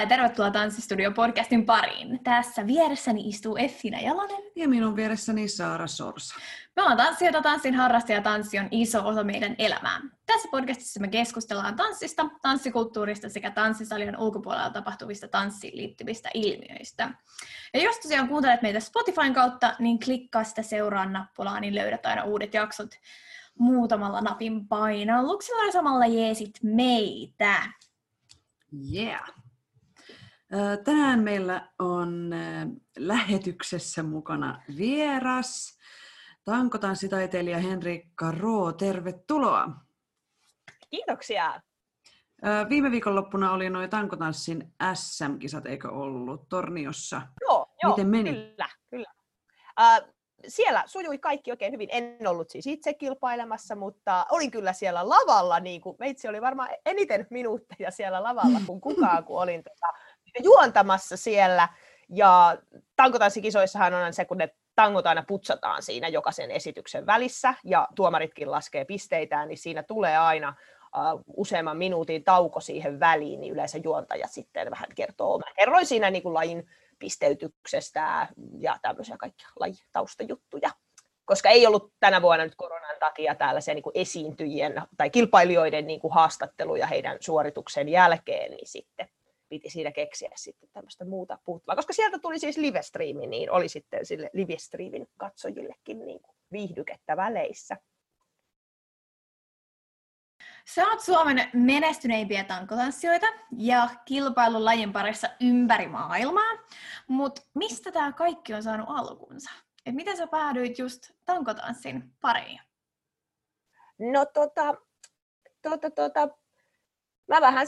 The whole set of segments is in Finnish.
ja tervetuloa Tanssistudio podcastin pariin. Tässä vieressäni istuu Effina Jalonen. Ja minun vieressäni Saara Sorsa. Me ollaan tanssijoita, tanssin harrastaja ja tanssi on iso osa meidän elämää. Tässä podcastissa me keskustellaan tanssista, tanssikulttuurista sekä tanssisalien ulkopuolella tapahtuvista tanssiin liittyvistä ilmiöistä. Ja jos tosiaan kuuntelet meitä Spotifyn kautta, niin klikkaa sitä seuraan nappulaa, niin löydät aina uudet jaksot muutamalla napin painalluksella ja samalla jeesit meitä. Yeah. Tänään meillä on lähetyksessä mukana vieras, tankotanssitaiteilija Henrikka Roo. Tervetuloa. Kiitoksia. Viime viikonloppuna oli noin tankotanssin SM-kisat, eikö ollut, Torniossa? Joo, joo Miten meni? kyllä. kyllä. Uh, siellä sujui kaikki oikein hyvin. En ollut siis itse kilpailemassa, mutta olin kyllä siellä lavalla. Niin kuin, meitsi oli varmaan eniten minuutteja siellä lavalla kuin kukaan, kun olin tota, juontamassa siellä. Ja tankotanssikisoissahan on se, kun ne tangot aina putsataan siinä jokaisen esityksen välissä, ja tuomaritkin laskee pisteitään, niin siinä tulee aina uh, useamman minuutin tauko siihen väliin, niin yleensä juontaja sitten vähän kertoo. Mä kerroin siinä niin kuin lajin pisteytyksestä ja tämmöisiä kaikkia lajitaustajuttuja. Koska ei ollut tänä vuonna nyt koronan takia tällaisia niin kuin esiintyjien tai kilpailijoiden niin kuin haastatteluja heidän suorituksen jälkeen, niin sitten piti siinä keksiä sitten tämmöistä muuta puuttuvaa. Koska sieltä tuli siis livestreami, niin oli sitten sille livestreamin katsojillekin niin kuin viihdykettä väleissä. Sä oot Suomen menestyneimpiä tankotanssijoita ja kilpailun lajin parissa ympäri maailmaa, mutta mistä tämä kaikki on saanut alkunsa? Et miten sä päädyit just tankotanssin pariin? No tota, tota, tota, mä vähän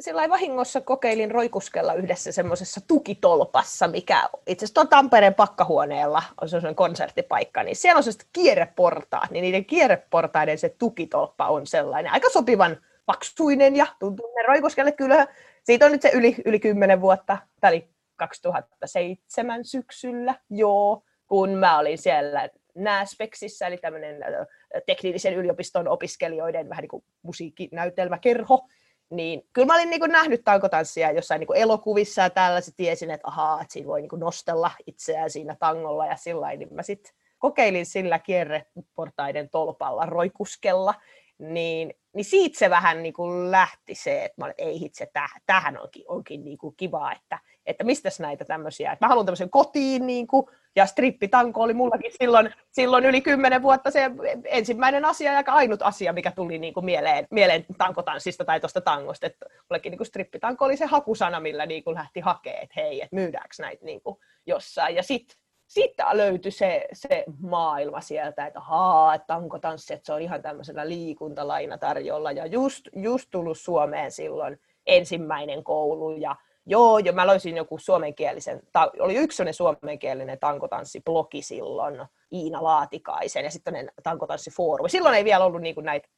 sillä vahingossa kokeilin roikuskella yhdessä semmoisessa tukitolpassa, mikä itse asiassa Tampereen pakkahuoneella on semmoinen konserttipaikka, niin siellä on sellaiset kierreportaat, niin niiden kierreportaiden se tukitolppa on sellainen aika sopivan paksuinen ja tuntuu roikuskelle kyllä. Siitä on nyt se yli, yli 10 vuotta, oli 2007 syksyllä, joo, kun mä olin siellä NASPEXissä, eli tämmöinen teknillisen yliopiston opiskelijoiden vähän niin kuin musiikkinäytelmäkerho, niin kyllä mä olin niin kuin nähnyt tankotanssia jossain niin kuin elokuvissa ja tällaiset tiesin, että ahaa, että siinä voi niin kuin nostella itseään siinä tangolla ja sillä niin mä sitten kokeilin sillä kierreportaiden tolpalla roikuskella, niin, niin siitä se vähän niin kuin lähti se, että mä olin, ei hitse, täh, tähän onkin, onkin niin kuin kiva, että, että mistäs näitä tämmöisiä, että mä haluan tämmöisen kotiin, niin kuin, ja strippitanko oli mullakin silloin, silloin yli kymmenen vuotta. Se ensimmäinen asia ja ainut asia, mikä tuli niin kuin mieleen, mieleen tankotanssista tai tuosta tangosta, että mullekin niin kuin strippitanko oli se hakusana, millä niin kuin lähti hakemaan, että hei, että myydäänkö näitä niin kuin jossain, ja sitten sitten löytyi se, se maailma sieltä, että ahaa, että tankotanssi, että se on ihan tämmöisellä liikuntalaina tarjolla, ja just, just tullut Suomeen silloin ensimmäinen koulu, ja Joo, jo mä löysin joku suomenkielisen, oli yksi sellainen suomenkielinen tankotanssiblogi silloin, Iina Laatikaisen, ja sitten tankotanssifoorumi. Silloin ei vielä ollut niin kuin näitä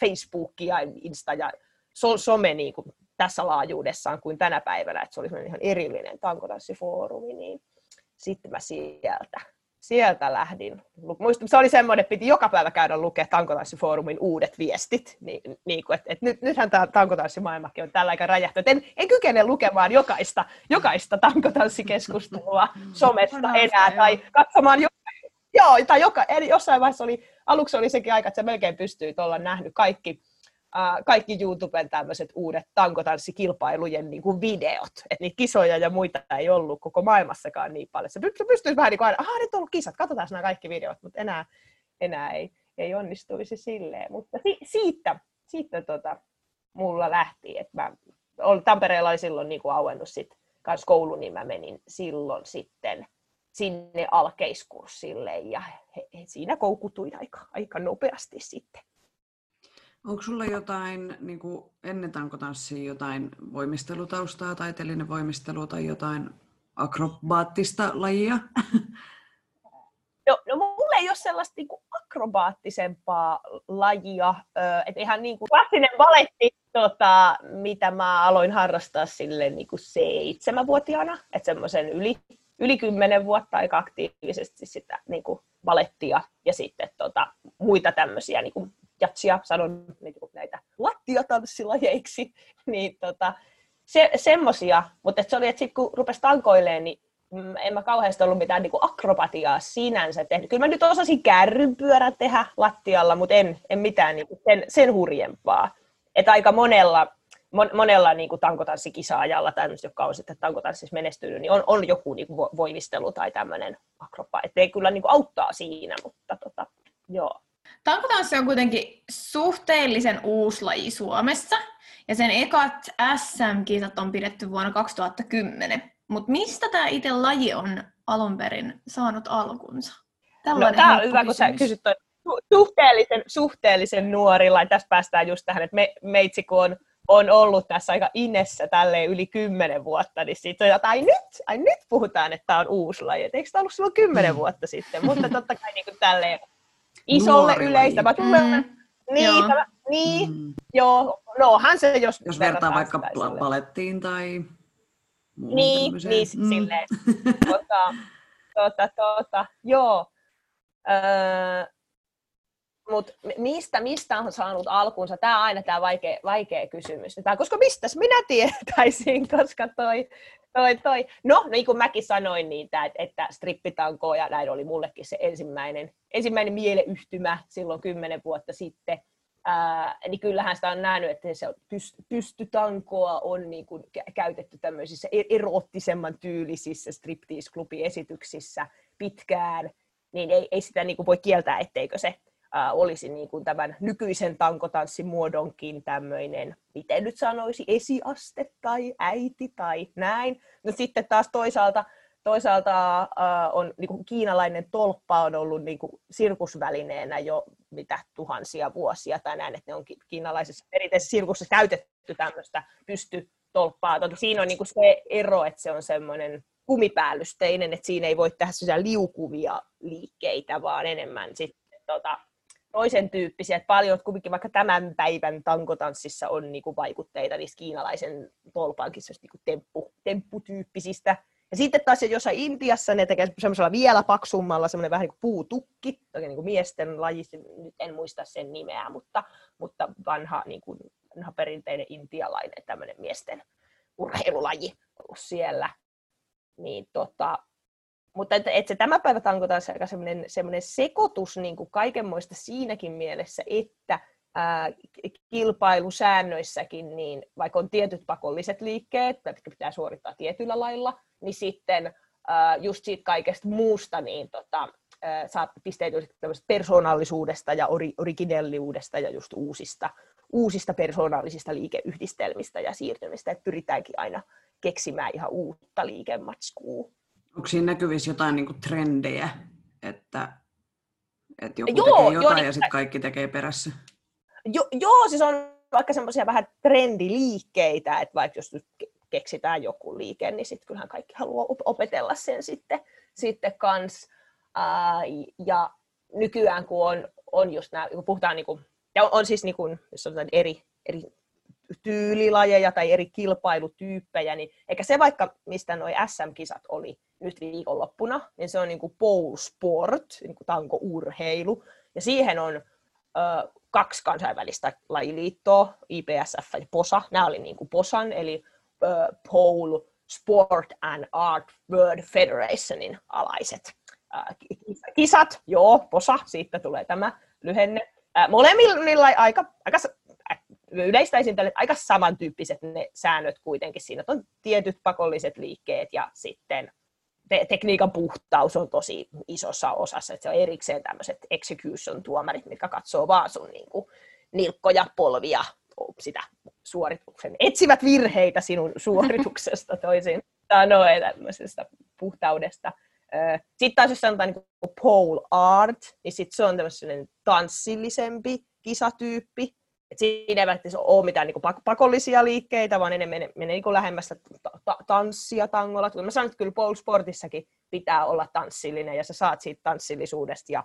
Facebookia, Insta ja so, some niin kuin tässä laajuudessaan kuin tänä päivänä, että se oli ihan erillinen tankotanssifoorumi, niin sitten mä sieltä sieltä lähdin. Muistan, se oli semmoinen, että piti joka päivä käydä lukea Tankotanssifoorumin uudet viestit. Niin, niin kuin, että, että nyt, nythän tämä tankotanssimaailmakin on tällä aika räjähtänyt. En, en kykene lukemaan jokaista, jokaista tankotanssikeskustelua somesta enää tai katsomaan joka, joo, tai joka, eli jossain vaiheessa oli, aluksi oli sekin aika, että se melkein pystyy olla nähnyt kaikki kaikki YouTuben tämmöiset uudet tankotanssikilpailujen niin kuin videot. Että niitä kisoja ja muita ei ollut koko maailmassakaan niin paljon. Se pystyisi vähän niin kuin aina, nyt on ollut kisat, katsotaan nämä kaikki videot, mutta enää, enää ei, ei onnistuisi silleen. Mutta si- siitä, siitä tota, mulla lähti, että mä, Tampereella oli silloin niin kuin auennut sit kans koulu, niin mä menin silloin sitten sinne alkeiskurssille ja he, he siinä koukutuin aika, aika nopeasti sitten. Onko sulla jotain niin kuin ennen tankotanssia jotain voimistelutaustaa, taiteellinen voimistelu tai jotain akrobaattista lajia? No, no mulla ei ole sellaista niin kuin akrobaattisempaa lajia, että ihan niin kuin klassinen valetti, tota, mitä mä aloin harrastaa sille niin kuin seitsemänvuotiaana, että semmoisen yli, yli kymmenen vuotta aika aktiivisesti sitä niin kuin valettia ja sitten tota, muita tämmöisiä niin kuin jatsia, sanon niin kuin näitä lattiatanssilajeiksi, niin tota, se, semmosia, mutta se oli, että sitten kun rupesi tankoilemaan, niin Mm, en mä kauheasti ollut mitään niin kuin akrobatiaa sinänsä tehnyt. Kyllä mä nyt osasin kärrynpyörän tehdä lattialla, mutta en, en mitään niin kuin sen, sen hurjempaa. Että aika monella, mon, monella niin kuin tankotanssikisaajalla, tämmöistä, jotka on sitten tankotanssissa menestynyt, niin on, on joku niin kuin voimistelu tai tämmöinen akroba. Että ei kyllä niin kuin auttaa siinä, mutta tota, joo. Tankotanssi on kuitenkin suhteellisen uusi laji Suomessa, ja sen ekat SM-kisat on pidetty vuonna 2010. Mutta mistä tämä itse laji on alun perin saanut alkunsa? no, tämä on hyvä, kun sä kysyt toi suhteellisen, suhteellisen nuorilla. Tässä päästään just tähän, että me, meitsi kun on, on ollut tässä aika inessä tälleen yli kymmenen vuotta, niin siitä on ai nyt, ai nyt puhutaan, että tämä on uusi laji. Et eikö tämä ollut silloin kymmenen mm. vuotta sitten? Mutta totta kai niin kuin tälleen isolle yleistä. Mä mm. Niin, joo. Tämä, niin, mm. joo. No onhan se, jos... Jos vertaa vaikka palettiin tai niin, niin mm. silleen. tota, tota, tota, joo. Öö, mutta mistä, mistä on saanut alkunsa? Tämä on aina tämä vaikea, vaikea kysymys. Tää, koska mistäs minä tietäisin, koska toi, toi, toi. No, niin kuin mäkin sanoin niitä, että, että strippitanko ja näin oli mullekin se ensimmäinen, ensimmäinen mieleyhtymä silloin kymmenen vuotta sitten. Ää, niin kyllähän sitä on nähnyt, että se pystytankoa on niin kuin käytetty tämmöisissä e-, eroottisemman tyylisissä striptease-klubiesityksissä pitkään, niin ei, ei sitä niin kuin voi kieltää, etteikö se ää, olisi niin kuin tämän nykyisen tankotanssimuodonkin tämmöinen, miten nyt sanoisi, esiaste tai äiti tai näin. No sitten taas toisaalta toisaalta äh, on niin kuin kiinalainen tolppa on ollut niin kuin sirkusvälineenä jo mitä tuhansia vuosia tai näin, että ne on kiinalaisessa perinteisessä sirkuksessa käytetty tämmöistä pystytolppaa. Toki siinä on niin kuin se ero, että se on semmoinen kumipäällysteinen, että siinä ei voi tehdä liukuvia liikkeitä, vaan enemmän sitten tota, toisen tyyppisiä. Että paljon kuitenkin vaikka tämän päivän tankotanssissa on niin kuin vaikutteita niistä kiinalaisen tolpankin niin temppu, tempputyyppisistä ja sitten taas jossain Intiassa ne tekee semmoisella vielä paksummalla, semmoinen vähän niin kuin puutukki, niin kuin miesten laji, nyt en muista sen nimeä, mutta, mutta vanha, niin kuin, vanha perinteinen intialainen tämmöinen miesten urheilulaji ollut siellä. Niin tota, mutta että, että se tämä päivä tanko taas aika semmoinen, semmoinen sekoitus niin kuin kaikenmoista siinäkin mielessä, että ää, kilpailusäännöissäkin, niin vaikka on tietyt pakolliset liikkeet, jotka pitää suorittaa tietyllä lailla, niin sitten just siitä kaikesta muusta niin tota, saat pisteitä persoonallisuudesta ja ori, originelliudesta ja just uusista, uusista persoonallisista liikeyhdistelmistä ja siirtymistä, että pyritäänkin aina keksimään ihan uutta liikematskua. Onko siinä näkyvissä jotain niin kuin trendejä, että, että joku joo, tekee jotain joo, niin, ja sitten kaikki tekee perässä? Jo, joo, siis on vaikka semmoisia vähän trendiliikkeitä, että vaikka jos keksitään joku liike, niin sitten kyllähän kaikki haluaa opetella sen sitten, sitten kans. Ää, ja nykyään kun on, on just nämä, kun puhutaan niin kuin, ja on, on siis niin kuin, jos on eri, eri tyylilajeja tai eri kilpailutyyppejä, niin eikä se vaikka, mistä nuo SM-kisat oli nyt viikonloppuna, niin se on niin kuin pole sport, niin kuin tanko-urheilu, ja siihen on ö, kaksi kansainvälistä lajiliittoa, IPSF ja POSA, nämä oli niin kuin POSAN, eli uh, Pole Sport and Art World Federationin alaiset kisat. Joo, POSA, siitä tulee tämä lyhenne. Molemmilla aika, aika yleistäisin tälle aika samantyyppiset ne säännöt kuitenkin. Siinä on tietyt pakolliset liikkeet ja sitten te- tekniikan puhtaus on tosi isossa osassa. Että se on erikseen tämmöiset execution-tuomarit, mitkä katsoo vaan sun niin kuin, nilkkoja, polvia, sitä suorituksen, etsivät virheitä sinun suorituksesta toisin sanoen tämmöisestä puhtaudesta. Sitten taas jos sanotaan niin pole art, niin sit se on tämmöinen tanssillisempi kisatyyppi. Et siinä ei välttämättä ole mitään niin pakollisia liikkeitä, vaan enemmän menee, menee niin lähemmästä ta- tanssia tangolla. Mä sanon, että kyllä pole sportissakin pitää olla tanssillinen ja sä saat siitä tanssillisuudesta ja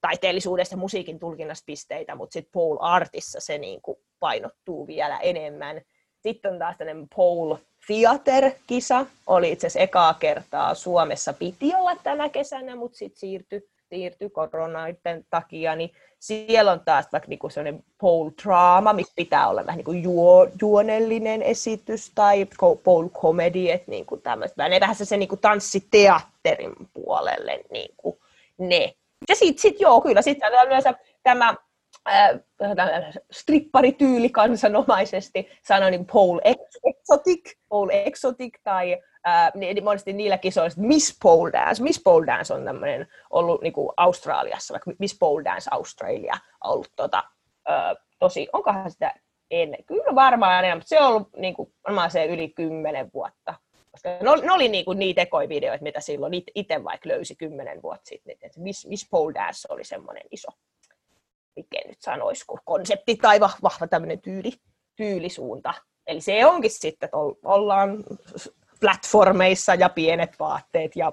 taiteellisuudesta musiikin tulkinnasta pisteitä, mutta sitten pole artissa se niin kuin painottuu vielä enemmän. Sitten on taas tämmöinen pole theater-kisa, oli itse asiassa ekaa kertaa Suomessa piti olla tänä kesänä, mutta sitten siirtyi siirtyi koronaiden takia, niin siellä on taas vaikka niinku sellainen pole drama, missä pitää olla vähän niinku juo, juonellinen esitys tai pole comedy, että niinku tämmöistä. Ne vähän se niinku tanssiteatterin puolelle niinku ne. Ja sitten sit, joo, kyllä, sitten yleensä tämä äh, stripparityyli kansanomaisesti sanoo niin pole exotic, pole exotic tai äh, niin monesti niillä kisoilla Miss Pole Dance. Miss Pole Dance on tämmöinen ollut niin kuin Australiassa, vaikka Miss Pole Dance Australia ollut tota, äh, tosi, onkohan sitä ennen? Kyllä varmaan enemmän, mutta se on ollut niin kuin, se yli kymmenen vuotta. Koska ne oli, ne oli niin kuin niitä ekoivideoita, mitä silloin itse vaikka löysi kymmenen vuotta sitten. Miss, Miss Pole Dance oli semmoinen iso, mikä nyt sanoisi, konsepti tai vahva tämmöinen tyyli, tyylisuunta. Eli se onkin sitten, että ollaan platformeissa ja pienet vaatteet ja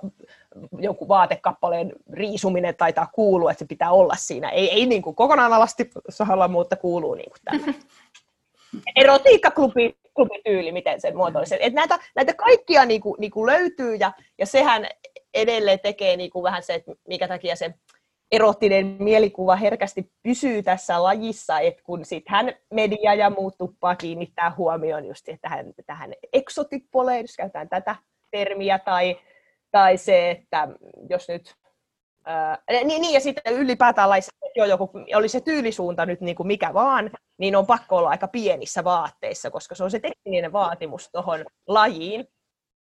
joku vaatekappaleen riisuminen taitaa kuulua, että se pitää olla siinä. Ei, ei niin kuin kokonaan alasti sahalla, mutta kuuluu niin kuin tämä erotiikkaklubi klubityyli, miten se muotoilisi. Et näitä, näitä kaikkia niin kuin, niin kuin löytyy ja, ja sehän edelleen tekee niin kuin vähän se, että mikä takia se erottinen mielikuva herkästi pysyy tässä lajissa, että kun sitten media ja muut tuppaa kiinnittää huomioon just tähän, tähän exotic poleen, jos käytetään tätä termiä, tai, tai se, että jos nyt Ää, niin, niin, ja sitten ylipäätään laissa, jo joku, oli se tyylisuunta nyt niin kuin mikä vaan, niin on pakko olla aika pienissä vaatteissa, koska se on se tekninen vaatimus tuohon lajiin,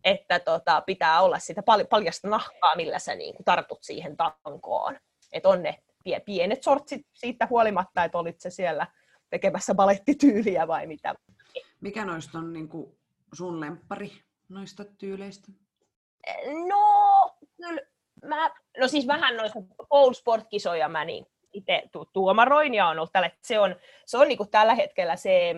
että tota, pitää olla sitä pal- paljasta nahkaa, millä sä niin kuin tartut siihen tankoon että on ne pienet sortsit siitä huolimatta, että olit se siellä tekemässä balettityyliä vai mitä. Mikä noista on niin kuin sun lemppari noista tyyleistä? No, kyllä mä, no siis vähän noista Old Sport-kisoja mä niin itse tuomaroin ja on ollut tällä, se on, se on niin kuin tällä hetkellä se,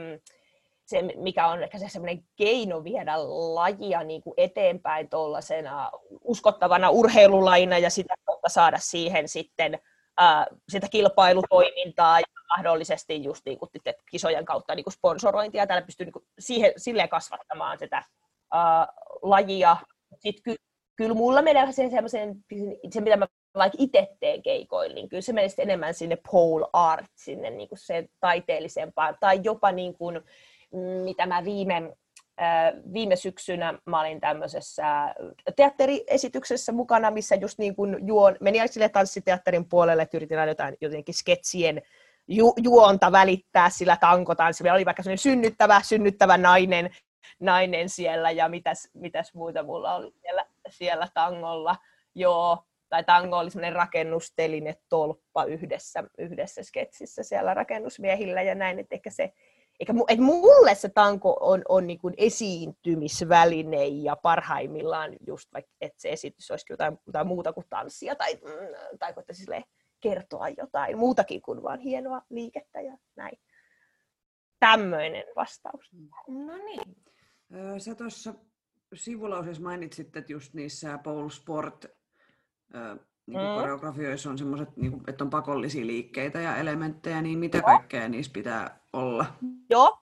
se, mikä on ehkä se semmoinen keino viedä lajia niin kuin eteenpäin tuollaisena uskottavana urheilulajina ja sitä kautta saada siihen sitten ää, sitä kilpailutoimintaa ja mahdollisesti just niin kuin, kisojen kautta niin kuin sponsorointia. Täällä pystyy niin kuin siihen, silleen kasvattamaan sitä ää, lajia. Sitten ky, kyllä mulla menee se semmoisen, se mitä mä vaikka itse teen keikoilla, niin kyllä se menee enemmän sinne pole art, sinne niin kuin se taiteellisempaan, tai jopa niin kuin, mitä mä viime, viime syksynä mä olin tämmöisessä teatteriesityksessä mukana, missä just niin kuin juon, meni sille tanssiteatterin puolelle, että yritin aina jotain jotenkin sketsien ju, juonta välittää sillä tankotanssilla. Oli vaikka synnyttävä, synnyttävä nainen, nainen siellä ja mitäs, mitäs muuta mulla oli siellä, siellä tangolla. Joo, tai tango oli semmoinen rakennusteline tolppa yhdessä, yhdessä sketsissä siellä rakennusmiehillä ja näin, että ehkä se eikä, et mulle se tanko on, on niin kuin esiintymisväline ja parhaimmillaan just vaikka, että se esitys olisi jotain, jotain muuta kuin tanssia tai, mm, tai koittaisi sille kertoa jotain muutakin kuin vain hienoa liikettä ja näin. Tämmöinen vastaus. No niin. Sä tuossa sivulauseessa mainitsit, että just niissä Paul Sport niin mm. koreografioissa on semmoiset, niin että on pakollisia liikkeitä ja elementtejä, niin mitä kaikkea niissä pitää olla? Joo,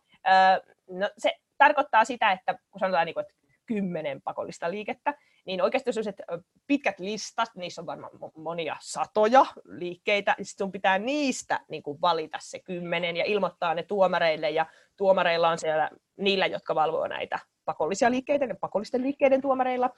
no, se tarkoittaa sitä, että kun sanotaan, niin kuin, että kymmenen pakollista liikettä, niin oikeasti sellaiset pitkät listat, niissä on varmaan monia satoja liikkeitä, niin sun pitää niistä niin kuin valita se kymmenen ja ilmoittaa ne tuomareille, ja tuomareilla on siellä niillä, jotka valvoo näitä pakollisia liikkeitä, ne pakollisten liikkeiden tuomareilla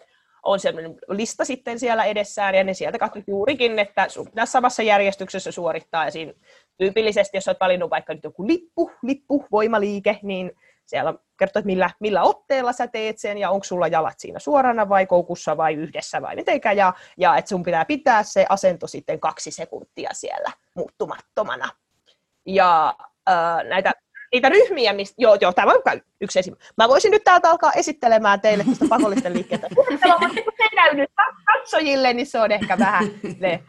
on sellainen lista sitten siellä edessään, ja ne sieltä katsovat juurikin, että sun pitäisi samassa järjestyksessä suorittaa, ja siinä tyypillisesti, jos olet valinnut vaikka nyt joku lippu, lippu, voimaliike, niin siellä kertoo, että millä, millä otteella sä teet sen, ja onko sulla jalat siinä suorana vai koukussa vai yhdessä vai mitenkä, ja, ja että sun pitää pitää se asento sitten kaksi sekuntia siellä muuttumattomana. Ja äh, näitä niitä ryhmiä, mistä, joo, joo, tämä on yksi esimerkki. Mä voisin nyt täältä alkaa esittelemään teille tästä pakollisten liikkeestä. Tehdään nyt katsojille, niin se on ehkä vähän ne.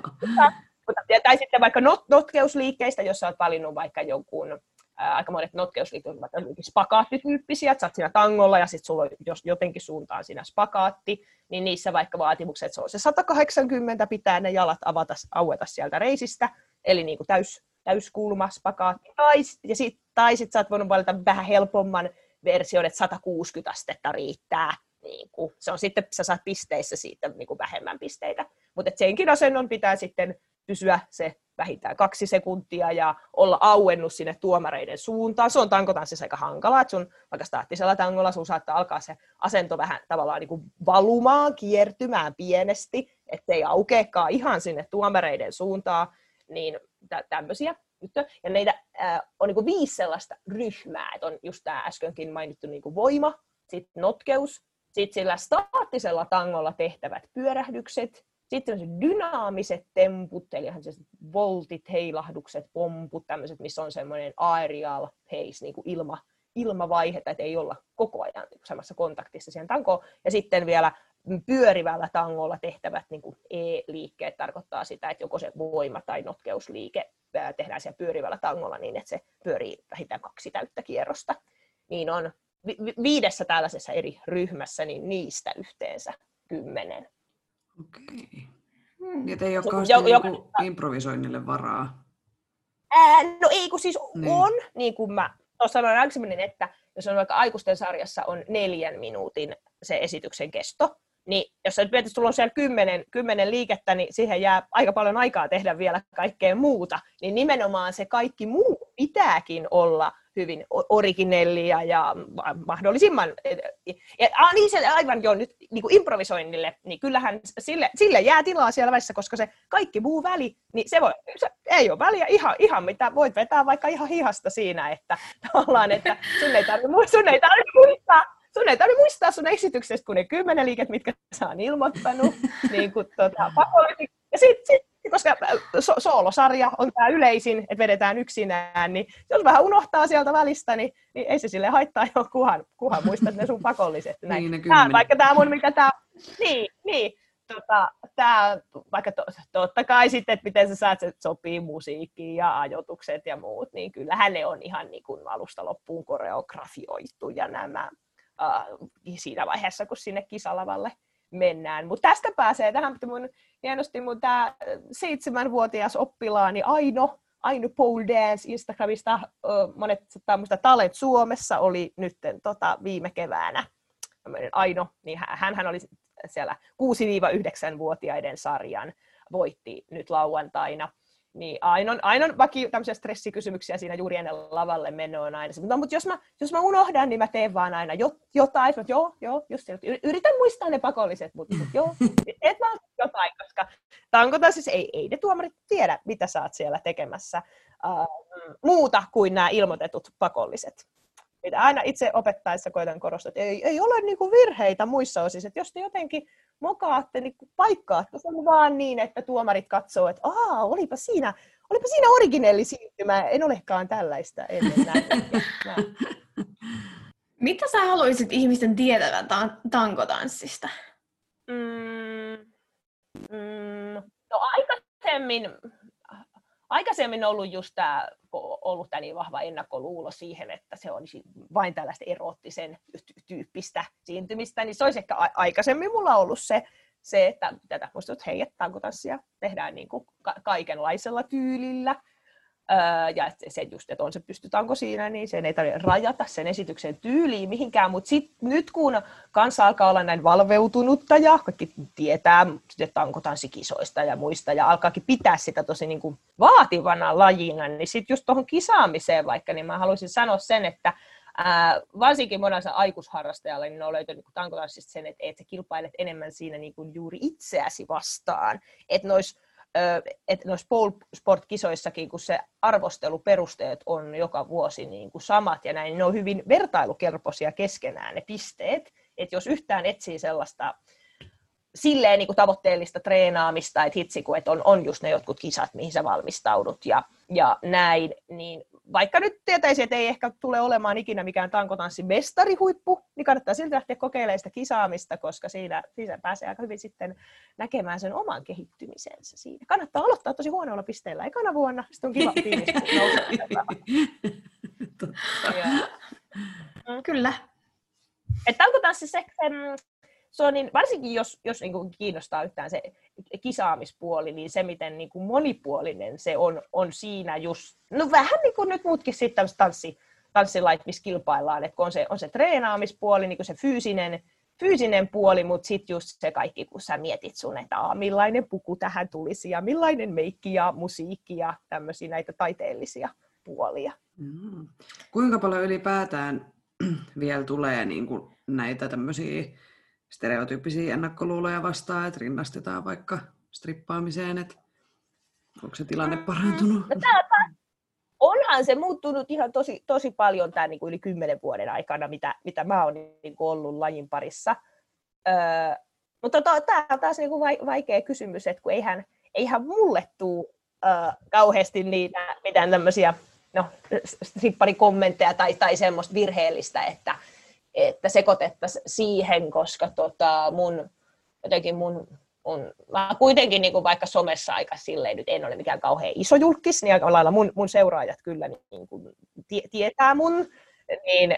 Mutta, tai sitten vaikka not, notkeusliikkeistä, jos sä oot valinnut vaikka jonkun ää, aika monet notkeusliikkeet vaikka spakaattityyppisiä, että sä oot siinä tangolla ja sitten sulla on jos jotenkin suuntaan siinä spakaatti, niin niissä vaikka vaatimukset, se on se 180, pitää ne jalat avata, aueta sieltä reisistä, eli niin kuin täys, täyskulma, spakaatti, tai, ja sit, tai sitten sä oot voinut valita vähän helpomman version, että 160 astetta riittää, niin kuin, se on sitten, sä saat pisteissä siitä niin kuin vähemmän pisteitä, mutta senkin asennon pitää sitten pysyä se vähintään kaksi sekuntia ja olla auennut sinne tuomareiden suuntaan. Se on tankotanssissa aika hankalaa, että sun vaikka staattisella tangolla sun saattaa alkaa se asento vähän tavallaan niin kuin valumaan, kiertymään pienesti, ettei aukeakaan ihan sinne tuomareiden suuntaan, niin tä- tämmöisiä Ja neitä äh, on niin kuin viisi sellaista ryhmää, että on just tämä äskenkin mainittu niin kuin voima, sitten notkeus, sitten sillä staattisella tangolla tehtävät pyörähdykset, sitten dynaamiset temput, eli voltit, heilahdukset, pomput, tämmöiset, missä on semmoinen aerial pace, niin kuin ilma, ilmavaihe, että ei olla koko ajan niin samassa kontaktissa siihen tankoon. Ja sitten vielä pyörivällä tangolla tehtävät niin kuin E-liikkeet tarkoittaa sitä, että joko se voima- tai notkeusliike tehdään siellä pyörivällä tangolla niin, että se pyörii vähintään kaksi täyttä kierrosta. Niin on viidessä tällaisessa eri ryhmässä, niin niistä yhteensä kymmenen. Okei. Hmm. Ei ole kauheasti jo, niinku improvisoinnille varaa? Ää, no ei, kun siis niin. on, niin kuin mä sanoin aikaisemmin, että jos on vaikka aikuisten sarjassa on neljän minuutin se esityksen kesto, niin jos sä nyt sulla on siellä kymmenen, kymmenen liikettä, niin siihen jää aika paljon aikaa tehdä vielä kaikkea muuta, niin nimenomaan se kaikki muu pitääkin olla hyvin originellia ja mahdollisimman, ja, a, niin se aivan jo nyt niin kuin improvisoinnille, niin kyllähän sille, sille jää tilaa siellä välissä, koska se kaikki muu väli, niin se, voi, se ei ole väliä ihan, ihan mitä, voit vetää vaikka ihan hihasta siinä, että tavallaan, että sun ei tarvitse, tarvitse muistaa, sun ei tarvitse muistaa sun esityksestä, kun ne kymmenen liiket, mitkä sä on ilmoittanut, niin kuin, tota, pakollisesti. Ja sitten sit, koska so- soolosarja on tämä yleisin, että vedetään yksinään, niin jos vähän unohtaa sieltä välistä, niin, niin ei se sille haittaa jo, kuhan, kuhan muistat ne sun pakolliset. Näin. Niin, tää, vaikka tämä mun, mikä tämä, niin, niin, tota, tää, vaikka to, totta kai sitten, että miten sä saat, että sopii musiikkiin ja ajoitukset ja muut, niin kyllähän ne on ihan niin kuin alusta loppuun koreografioitu ja nämä äh, siinä vaiheessa, kun sinne kisalavalle mennään. Mutta tästä pääsee tähän, mun, hienosti mun tämä seitsemänvuotias oppilaani Aino, Aino Pole Dance Instagramista, monet tämmöistä Talet Suomessa oli nyt tota, viime keväänä. Aino, niin hän, hän oli siellä 6-9-vuotiaiden sarjan, voitti nyt lauantaina niin ainoa, ainoa vaki tämmöisiä stressikysymyksiä siinä juuri ennen lavalle menoa on aina se, no, mutta jos mä, jos mä unohdan, niin mä teen vaan aina jotain. Mä, joo, joo, just Yritän muistaa ne pakolliset, mutta, mutta joo, et mä jotain, koska tanko siis ei, ei ne tuomarit tiedä, mitä sä oot siellä tekemässä uh, muuta kuin nämä ilmoitetut pakolliset. Mitä aina itse opettaessa koitan korostaa, että ei, ei ole niin kuin virheitä muissa osissa, että jos te jotenkin mokaatte, niin paikkaatte sen vaan niin, että tuomarit katsoo, että aa, olipa siinä, olipa siinä originelli siirtymä, en olekaan tällaista ennen näin. Mitä sä haluaisit ihmisten tietävän tankotanssista? Mm, mm, no aikaisemmin aikaisemmin ollut just tämä, ollut tämä niin vahva ennakkoluulo siihen, että se olisi vain tällaista erottisen tyyppistä siintymistä, niin se olisi ehkä aikaisemmin mulla ollut se, se että tätä muistut, hei, tankotanssia tehdään niin kuin kaikenlaisella tyylillä, Ja se just, että on se pystytäänkö siinä, niin sen ei tarvitse rajata sen esityksen tyyliin mihinkään, mutta nyt kun kansa alkaa olla näin valveutunutta ja kaikki tietää tankotanssikisoista ja muista ja alkaakin pitää sitä tosi niin kuin vaativana lajina, niin sitten just tuohon kisaamiseen vaikka, niin mä haluaisin sanoa sen, että Ää, varsinkin monella aikuisharrastajalla niin on löytänyt niin tankotanssista sen, että, että sä kilpailet enemmän siinä niin kuin juuri itseäsi vastaan. Että noissa että noissa sport-kisoissakin, kun se arvosteluperusteet on joka vuosi niin kuin samat ja näin, niin ne on hyvin vertailukelpoisia keskenään ne pisteet. Että jos yhtään etsii sellaista silleen niin kuin tavoitteellista treenaamista, että hitsi, kun että on, on just ne jotkut kisat, mihin sä valmistaudut ja, ja näin, niin vaikka nyt tietäisi, että ei ehkä tule olemaan ikinä mikään tankotanssin mestarihuippu, niin kannattaa silti lähteä kokeilemaan sitä kisaamista, koska siinä, siinä pääsee aika hyvin sitten näkemään sen oman kehittymisensä siinä. Kannattaa aloittaa tosi huonoilla pisteillä ekana vuonna, sitten on kiva fiilis, Mm. Kyllä. Että tankotanssi se, on niin, varsinkin jos, jos niin kuin kiinnostaa yhtään se kisaamispuoli, niin se miten niin kuin monipuolinen se on, on siinä just, no vähän niin kuin nyt muutkin sitten tanssi, tanssilait, missä kilpaillaan, että on se, on se treenaamispuoli, niin kuin se fyysinen, fyysinen puoli, mutta sitten just se kaikki, kun sä mietit sun, että aa, millainen puku tähän tulisi ja millainen meikki ja musiikki ja tämmöisiä näitä taiteellisia puolia. Mm. Kuinka paljon ylipäätään vielä tulee niin kuin näitä tämmöisiä stereotyyppisiä ennakkoluuloja vastaan, että rinnastetaan vaikka strippaamiseen, että onko se tilanne mm. parantunut? No, onhan se muuttunut ihan tosi, tosi paljon tämän niin kuin yli kymmenen vuoden aikana, mitä, mitä mä oon niin kuin ollut lajin parissa. Öö, mutta to, tämä on taas niin kuin vaikea kysymys, että kun eihän, eihän mulle tule öö, kauheasti niitä mitään tämmöisiä no, stripparikommentteja tai, tai semmoista virheellistä, että, että sekoitettaisiin siihen, koska tota, mun, jotenkin mun, mun, mä kuitenkin niin kuin vaikka somessa aika silleen, nyt en ole mikään kauhean iso julkis, niin aika lailla mun, mun seuraajat kyllä niin kuin tie, tietää mun, niin,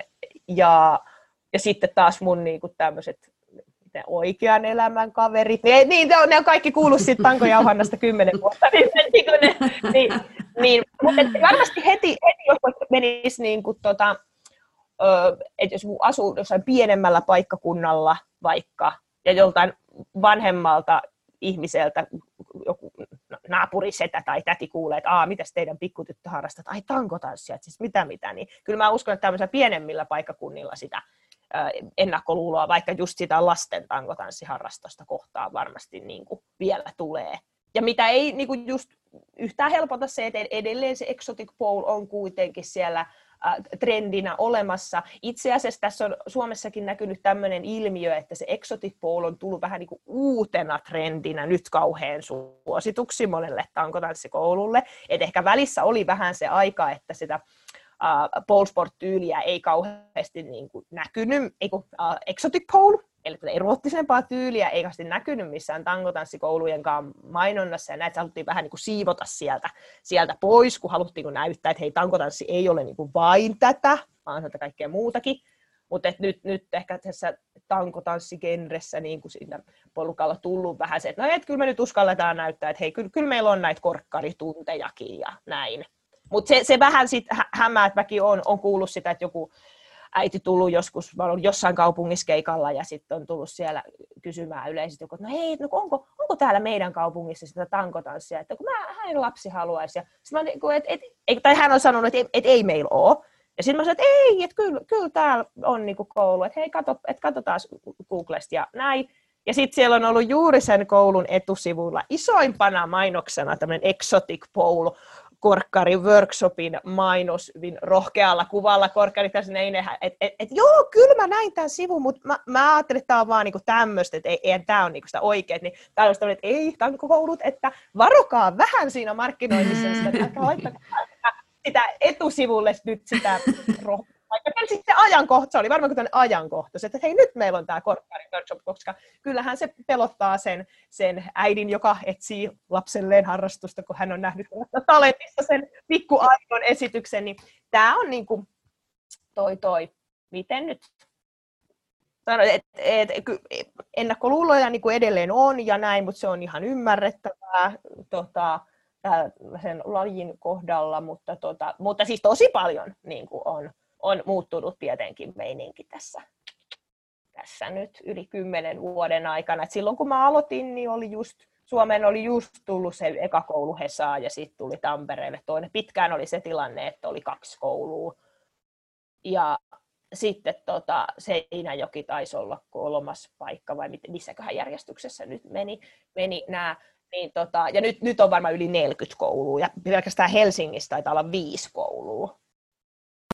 ja, ja sitten taas mun niin kuin tämmöiset oikean elämän kaverit, niin, niin ne, on, ne on kaikki kuullut siitä tankojauhannasta kymmenen vuotta, niin, niin, niin, niin, niin mutta varmasti heti, heti jos menisi niin kuin, tota, että jos asuu jossain pienemmällä paikkakunnalla vaikka, ja joltain vanhemmalta ihmiseltä joku naapurisetä tai täti kuulee, että Aa, mitäs teidän pikkutyttö harrastat? Ai tankotanssia, siis mitä mitä. Niin kyllä mä uskon, että tämmöisellä pienemmillä paikkakunnilla sitä ennakkoluuloa, vaikka just sitä lasten tankotanssiharrastosta kohtaan varmasti niin kuin vielä tulee. Ja mitä ei niin kuin just yhtään helpota se, että edelleen se Exotic Pole on kuitenkin siellä trendinä olemassa. Itse asiassa tässä on Suomessakin näkynyt tämmöinen ilmiö, että se exotic pole on tullut vähän niin kuin uutena trendinä nyt kauhean suosituksi monelle tankotanssikoululle. Et ehkä välissä oli vähän se aika, että sitä uh, pole sport-tyyliä ei kauheasti niin kuin näkynyt, ei kun, uh, exotic pole, eli eroottisempaa tyyliä ei kauheasti näkynyt missään tankotanssikoulujen mainonnassa, ja näitä haluttiin vähän niin kuin siivota sieltä, sieltä pois, kun haluttiin kun näyttää, että hei, tankotanssi ei ole niin kuin vain tätä, vaan tätä kaikkea muutakin. Mutta nyt, nyt ehkä tässä tankotanssigenressä niin kuin siinä polukalla tullut vähän se, että no et, kyllä me nyt uskalletaan näyttää, että hei, kyllä, kyllä meillä on näitä korkkarituntejakin ja näin. Mutta se, se vähän sitten hämää, että mäkin on, on kuullut sitä, että joku äiti tullut joskus, mä olen jossain kaupungissa keikalla ja sitten on tullut siellä kysymään yleisesti, että no hei, no onko, onko täällä meidän kaupungissa sitä tankotanssia, että kun mä, hänen lapsi haluaisi. Ja mä, niinku, et, et, tai hän on sanonut, että et, et ei meillä ole. Ja sitten mä sanoin, että ei, että kyllä, kyllä täällä on niinku koulu, että hei, kato, et katsotaan Googlesta ja näin. Ja sitten siellä on ollut juuri sen koulun etusivulla isoimpana mainoksena tämmöinen Exotic Pole, korkkari workshopin mainos rohkealla kuvalla. Korkkari että et, et, joo, kyllä mä näin tämän sivun, mutta mä, mä ajattelin, että tämä on vaan niinku tämmöistä, että ei, ei tämä on niinku sitä oikeet, niin täällä on että ei, tämä on niinku koulut, että varokaa vähän siinä markkinoinnissa, että sitä etusivulle nyt sitä roh- vaikka sitten ajankohta, se oli varmaan kuin ajankohta, että hei nyt meillä on tämä korkkari workshop, koska kyllähän se pelottaa sen, sen äidin, joka etsii lapselleen harrastusta, kun hän on nähnyt talentissa sen pikkuaidon esityksen, niin tämä on niin kuin toi toi, miten nyt? Et, et, et, ennakkoluuloja niin kuin edelleen on ja näin, mutta se on ihan ymmärrettävää tota, sen lajin kohdalla, mutta, tota, mutta siis tosi paljon niin kuin on, on muuttunut tietenkin meininki tässä, tässä nyt yli kymmenen vuoden aikana. Et silloin kun mä aloitin, niin oli just, Suomeen oli just tullut se eka koulu Hesaa ja sitten tuli Tampereelle toinen. Pitkään oli se tilanne, että oli kaksi koulua. Ja sitten tota, Seinäjoki taisi olla kolmas paikka, vai missäköhän järjestyksessä nyt meni, meni nämä. Niin tota, ja nyt, nyt on varmaan yli 40 koulua, ja pelkästään Helsingissä taitaa olla viisi koulua.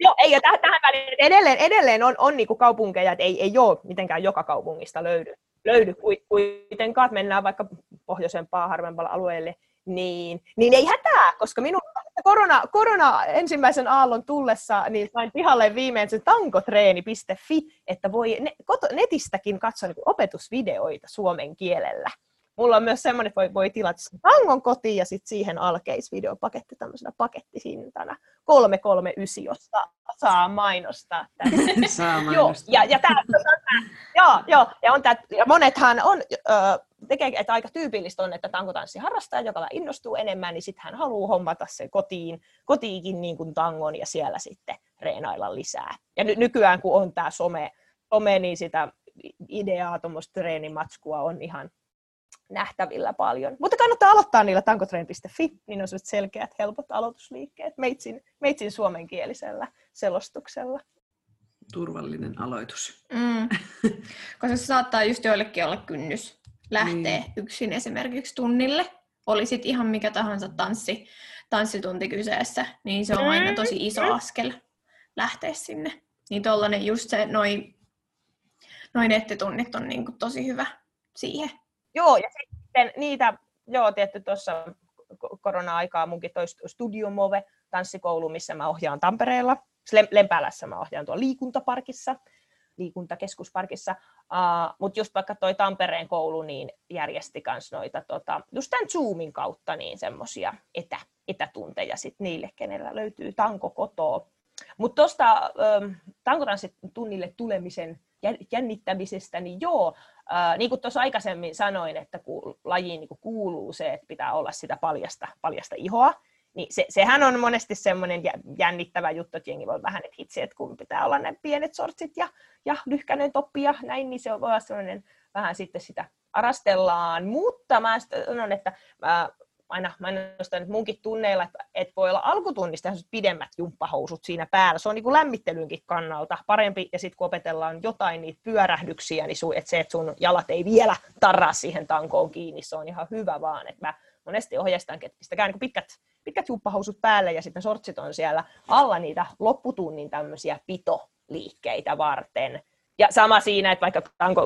Joo, ei, ja täh- tähän väliin, edelleen, edelleen on, on niinku kaupunkeja, että ei, ei ole mitenkään joka kaupungista löydy, löydy kuitenkaan, että mennään vaikka pohjoisempaa, harvemmalle alueelle, niin, niin ei hätää, koska minun korona, korona ensimmäisen aallon tullessa, niin sain pihalle viimein se tankotreeni.fi, että voi ne, koto, netistäkin katsoa niin opetusvideoita suomen kielellä. Mulla on myös semmoinen, että voi, voi tilata tangon kotiin ja sitten siihen alkeisvideopaketti tämmöisenä pakettihintana 339, josta saa mainostaa. saa mainostaa. joo, ja, ja, tää, joo, joo, ja, on tää, ja monethan on, ö, tekee, että aika tyypillistä on, että tankotanssiharrastaja, joka innostuu enemmän, niin sitten hän haluaa hommata sen kotiin, kotiikin niin kuin tangon ja siellä sitten reenailla lisää. Ja ny- nykyään kun on tämä some, some, niin sitä ideaa, tuommoista treenimatskua on ihan nähtävillä paljon. Mutta kannattaa aloittaa niillä tankotrain.fi, niin on selkeät, helpot aloitusliikkeet meitsin, meitsin suomenkielisellä selostuksella. Turvallinen aloitus. Mm. Koska se saattaa just joillekin olla kynnys lähteä niin. yksin esimerkiksi tunnille. Olisit ihan mikä tahansa tanssi, tanssitunti kyseessä, niin se on aina mm. tosi iso askel lähteä sinne. Niin tollanen just se, noin noi nettitunnit on niinku tosi hyvä siihen. Joo, ja sitten niitä, joo, tietty tuossa korona-aikaa munkin toi Studio Move tanssikoulu, missä mä ohjaan Tampereella. Lempäälässä mä ohjaan tuolla liikuntaparkissa, liikuntakeskusparkissa. Uh, Mutta just vaikka toi Tampereen koulu niin järjesti myös noita, tota, just tämän Zoomin kautta niin semmoisia etä, etätunteja sit niille, kenellä löytyy tanko kotoa. Mutta tuosta tankotanssitunnille tulemisen jännittämisestä, niin joo, ää, niin kuin tuossa aikaisemmin sanoin, että kun lajiin niin kuuluu se, että pitää olla sitä paljasta, paljasta ihoa, niin se, sehän on monesti semmoinen jännittävä juttu, että jengi voi vähän, että hitsi, että kun pitää olla ne pienet sortsit ja, ja lyhkäinen toppi ja näin, niin se on voi olla semmoinen vähän sitten sitä arastellaan, mutta mä sanon, että mä aina mainostan munkin tunneilla, että, että voi olla alkutunnista pidemmät jumppahousut siinä päällä. Se on niin kuin lämmittelynkin kannalta parempi, ja sitten kun opetellaan jotain niitä pyörähdyksiä, niin sun, että se, että sun jalat ei vielä tarraa siihen tankoon kiinni, se on ihan hyvä vaan. Että mä monesti ohjeistankin, että pistäkää niin pitkät, pitkät jumppahousut päälle, ja sitten sortsit on siellä alla niitä lopputunnin tämmöisiä pitoliikkeitä varten ja sama siinä, että vaikka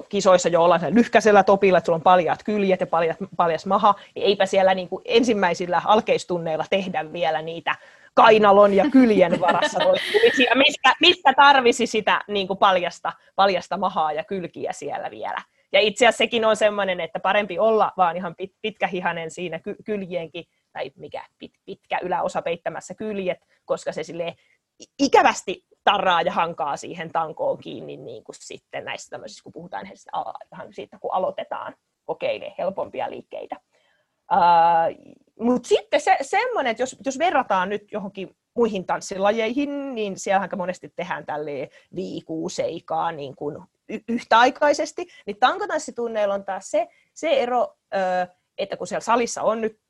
kisoissa jo ollaan lyhkäisellä topilla, että sulla on paljat kyljet ja paljas, paljas maha, niin eipä siellä niin kuin ensimmäisillä alkeistunneilla tehdä vielä niitä kainalon ja kyljen varassa mistä, mistä tarvisi sitä niin kuin paljasta, paljasta mahaa ja kylkiä siellä vielä. Ja itse asiassa sekin on sellainen, että parempi olla vaan ihan pit, pitkähihanen siinä ky, tai mikä pit, pitkä yläosa peittämässä kyljet, koska se sille ikävästi tarraa ja hankaa siihen tankoon kiinni niin kuin sitten näissä tämmöisissä, kun puhutaan siitä, kun aloitetaan kokeilemaan helpompia liikkeitä. Uh, Mutta sitten se, semmoinen, että jos, jos verrataan nyt johonkin muihin tanssilajeihin, niin siellähän monesti tehdään tälle viikuuseikaa niin kuin y- yhtäaikaisesti, niin tankotanssitunneilla on taas se, se ero, että kun siellä salissa on nyt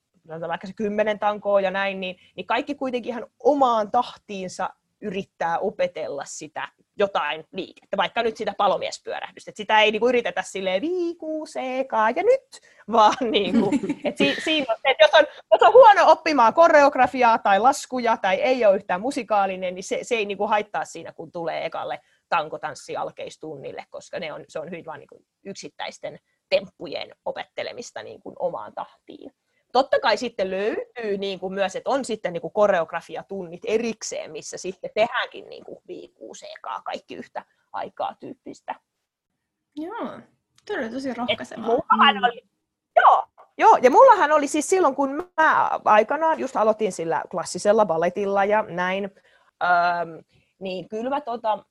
vaikka se kymmenen tankoa ja näin, niin, niin kaikki kuitenkin ihan omaan tahtiinsa yrittää opetella sitä jotain liikettä, vaikka nyt sitä palomiespyörähdystä. Että sitä ei niinku yritetä silleen viikuu, seekaa ja nyt, vaan niinku, et si, siinä on, että jos, on, jos on huono oppimaan koreografiaa tai laskuja tai ei ole yhtään musikaalinen, niin se, se ei niinku haittaa siinä, kun tulee ekalle tankotanssialkeistunnille, koska ne on, se on hyvin vain niinku yksittäisten temppujen opettelemista niin kuin omaan tahtiin. Totta kai sitten löytyy niin kuin myös, että on sitten niin kuin koreografiatunnit erikseen, missä sitten tehdäänkin niin kuin viikuuseekaa kaikki yhtä aikaa tyyppistä. Joo, tuo oli tosi rohkaisevaa. Mm. Oli, joo, joo, ja mullahan oli siis silloin, kun mä aikanaan just aloitin sillä klassisella balletilla ja näin, ähm, niin kyllä mä tota,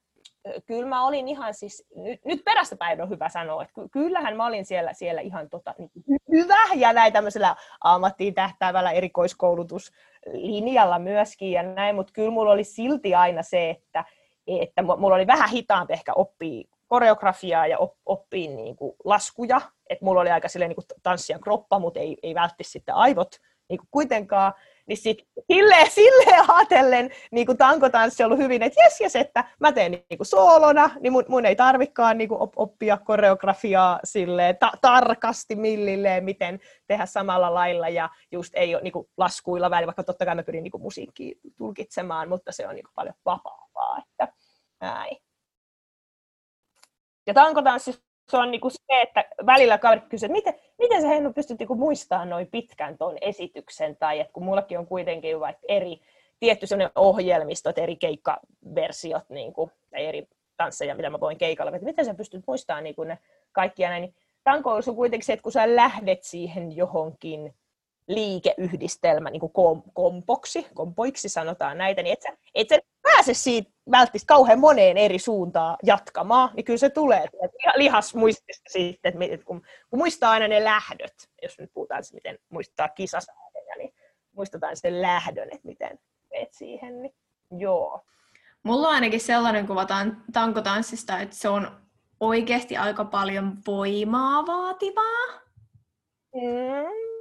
kyllä mä olin ihan siis, nyt, nyt perästä päin on hyvä sanoa, että kyllähän mä olin siellä, siellä ihan tota, niin hyvä ja näin tämmöisellä ammattiin tähtäävällä erikoiskoulutuslinjalla myöskin ja näin, mutta kyllä mulla oli silti aina se, että, että mulla oli vähän hitaampi ehkä oppia koreografiaa ja oppii niin kuin laskuja, että mulla oli aika silleen niin kuin tanssijan kroppa, mutta ei, ei välttämättä sitten aivot niin kuin kuitenkaan, niin sit silleen, silleen ajatellen niin kuin tankotanssi on ollut hyvin, että jes, jes, että mä teen niin kuin soolona, niin mun, mun ei tarvikaan niin kuin oppia koreografiaa silleen ta- tarkasti millilleen, miten tehdä samalla lailla ja just ei ole niin kuin laskuilla välillä, vaikka totta kai mä pyrin niin kuin musiikkia tulkitsemaan, mutta se on niin kuin paljon vapaampaa, että näin. Ja tankotanssissa se on niinku se, että välillä kaverit kysyvät, että miten, miten sä Hennu pystyt niinku muistamaan noin pitkän tuon esityksen, tai että kun mullakin on kuitenkin vaikka eri, tietty ohjelmistot, eri keikkaversiot, niinku, tai eri tansseja, mitä mä voin keikalla, että miten sä pystyt muistamaan niinku ne kaikkia näin, niin tankoilussa on kuitenkin se, että kun sä lähdet siihen johonkin liikeyhdistelmä niin kom, kompoksi, kompoiksi sanotaan näitä, niin et sä, et sä pääse siitä välttämättä kauhean moneen eri suuntaan jatkamaan, niin kyllä se tulee lihasmuistista sitten, että kun, kun muistaa aina ne lähdöt, jos nyt puhutaan, että miten muistaa kisasäädöjä, niin muistetaan sen lähdön, että miten meet siihen, niin joo. Mulla on ainakin sellainen kuva tankotanssista, että se on oikeasti aika paljon voimaa vaativaa. Mm,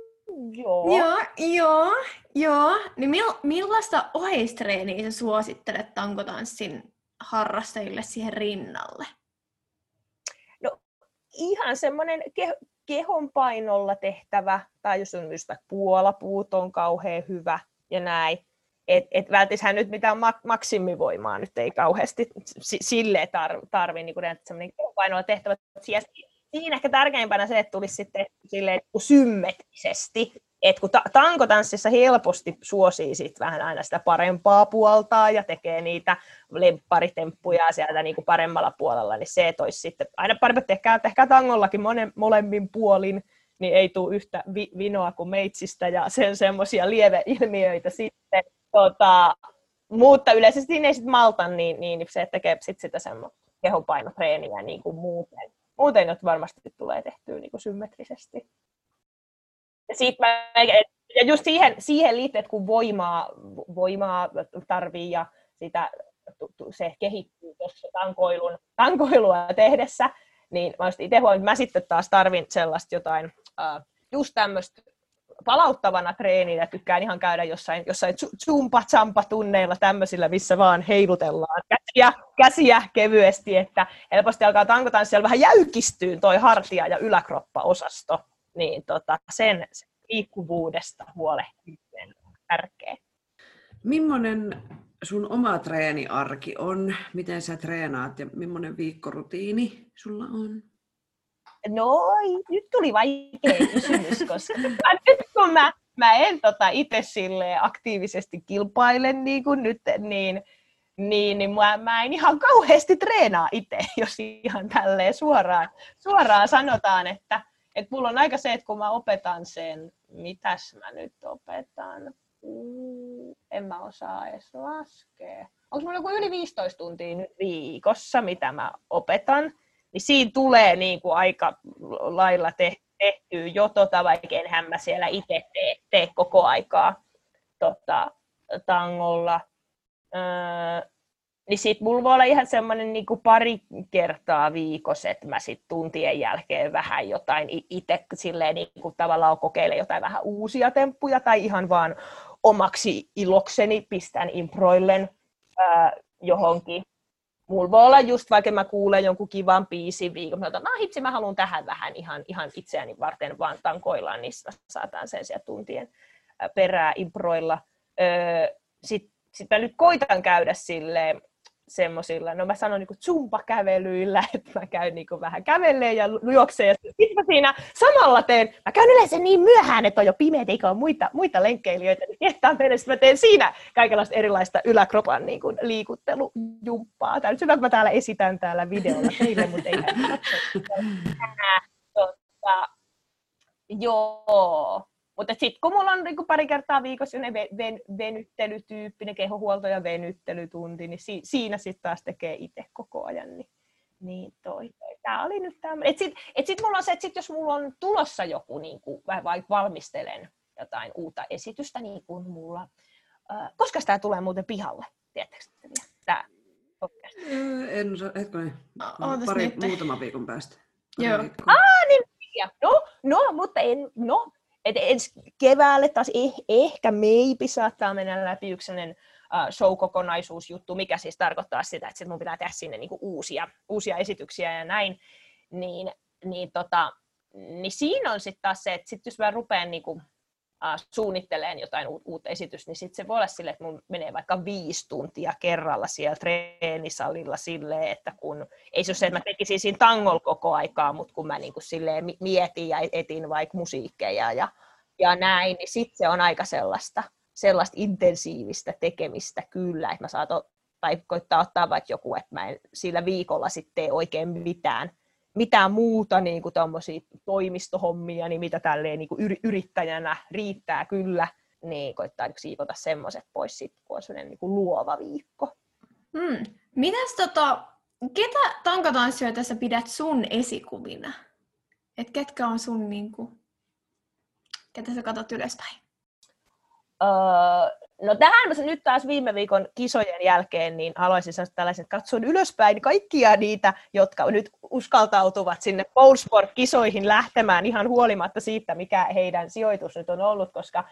Joo. Joo, joo, joo. Niin mil, millaista oheistreeniä sä suosittelet tankotanssin harrastajille siihen rinnalle? No ihan semmoinen ke- kehon painolla tehtävä, tai jos on just puolapuut on kauhean hyvä ja näin. Et, et välttishän nyt mitään mak- maksimivoimaa nyt ei kauheasti sille tar- tarvi niin semmoinen painolla tehtävä. Siinä ehkä tärkeimpänä se, että tulisi sitten silleen symmetrisesti. Et kun ta- tankotanssissa helposti suosii sit vähän aina sitä parempaa puoltaa ja tekee niitä lempparitemppuja sieltä niin kuin paremmalla puolella, niin se, että olisi sitten aina parempi, että ehkä, ehkä tangollakin monen, molemmin puolin, niin ei tule yhtä vi- vinoa kuin meitsistä ja sen semmoisia lieveilmiöitä sitten. Tota, mutta yleisesti ne ei sitten malta, niin, niin se tekee sit sitä semmoista kehonpainotreeniä niin kuin muuten muuten että varmasti tulee tehtyä niin kuin symmetrisesti. Ja, siitä mä, ja just siihen, siihen liittyen, että kun voimaa, voimaa tarvii ja sitä, se kehittyy tuossa tankoilun, tankoilua tehdessä, niin mä itse huomioon, että mä sitten taas tarvin sellaista jotain, just tämmöistä palauttavana treeninä tykkään ihan käydä jossain, jossain zumpa-zampa-tunneilla tämmöisillä, missä vaan heilutellaan käsiä, käsiä kevyesti, että helposti alkaa tankotanssia vähän jäykistyy toi hartia ja yläkroppa-osasto, niin tota, sen, sen liikkuvuudesta huolehtiminen on tärkeä. Millainen sun oma treeniarki on? Miten sä treenaat ja millainen viikkorutiini sulla on? No, nyt tuli vaikea kysymys, koska nyt kun mä, mä en tota itse aktiivisesti kilpaile niin kuin nyt, niin, niin, niin mä, mä en ihan kauheasti treenaa itse, jos ihan tälleen suoraan, suoraan sanotaan, että, että mulla on aika se, että kun mä opetan sen, mitäs mä nyt opetan, en mä osaa edes laskea. Onko mulla joku yli 15 tuntia nyt viikossa, mitä mä opetan? Niin siinä tulee niin kuin aika lailla tehtyä jo tota, vaikka enhän mä siellä itse tee, tee koko aikaa tota, tangolla. Öö, niin sit mulla voi olla ihan semmoinen niin pari kertaa viikossa, että mä sit tuntien jälkeen vähän jotain itse silleen niin kuin tavallaan kokeilen jotain vähän uusia temppuja tai ihan vaan omaksi ilokseni pistän improillen öö, johonkin mulla voi olla just vaikka mä kuulen jonkun kivan biisin viikon, mä otan, hitsi, mä haluan tähän vähän ihan, ihan itseäni varten vaan tankoillaan, niin saatan sen sieltä tuntien perää improilla. Sitten sit mä nyt koitan käydä silleen, semmoisilla, no mä sanon niin zumba-kävelyillä, että mä käyn niin vähän kävelee ja juoksee ja sitten mä siinä samalla teen, mä käyn yleensä niin myöhään, että on jo pimeät eikä ole muita, muita lenkkeilijöitä, niin tietää mennessä mä teen siinä kaikenlaista erilaista yläkropan niin kuin liikuttelujumppaa. Tämä nyt hyvä, kun mä täällä esitän täällä videolla teille, mutta ei tota, Joo, mutta sitten kun mulla on niin pari kertaa viikossa ne ven, venyttelytyyppinen kehohuolto ja venyttelytunti, niin si, siinä sitten taas tekee itse koko ajan. Niin, niin toi, toi. Tämä oli nyt tämmöinen. Et sitten et sit mulla on se, että sit jos mulla on tulossa joku, niin kuin, vai valmistelen jotain uutta esitystä, niin kuin mulla, äh, koska tämä tulee muuten pihalle, tiedättekö tämä podcast? En osaa, hetkonen, pari, nyt. muutama viikon päästä. Joo. Ah, niin, no, no, mutta en, no, et ensi keväälle taas eh, ehkä maybe saattaa mennä läpi yksi uh, show-kokonaisuusjuttu, mikä siis tarkoittaa sitä, että sit mun pitää tehdä sinne niinku uusia, uusia esityksiä ja näin, niin, niin, tota, niin siinä on sitten taas se, että sit jos mä rupean niinku, suunnitteleen jotain uutta esitystä, niin sitten se voi olla silleen, että mun menee vaikka viisi tuntia kerralla siellä treenisalilla silleen, että kun, ei se ole se, että mä tekisin siinä tangol koko aikaa, mutta kun mä niin kuin silleen mietin ja etin vaikka musiikkeja ja, ja näin, niin sitten se on aika sellaista, sellaista intensiivistä tekemistä kyllä, että mä saatan tai koittaa ottaa vaikka joku, että mä en sillä viikolla sitten tee oikein mitään, mitään muuta niin kuin toimistohommia, niin mitä tälleen niin kuin yrittäjänä riittää kyllä, niin koittaa niin siivota semmoiset pois sit, kun on sellainen niin kuin luova viikko. Hmm. Mitäs tota, ketä tankatanssijoita sä pidät sun esikuvina? Et ketkä on sun, niin kuin, ketä sä katsot ylöspäin? Öö, No tähän nyt taas viime viikon kisojen jälkeen, niin haluaisin sanoa tällaiset, katson ylöspäin kaikkia niitä, jotka nyt uskaltautuvat sinne Bowlsport-kisoihin lähtemään ihan huolimatta siitä, mikä heidän sijoitus nyt on ollut, koska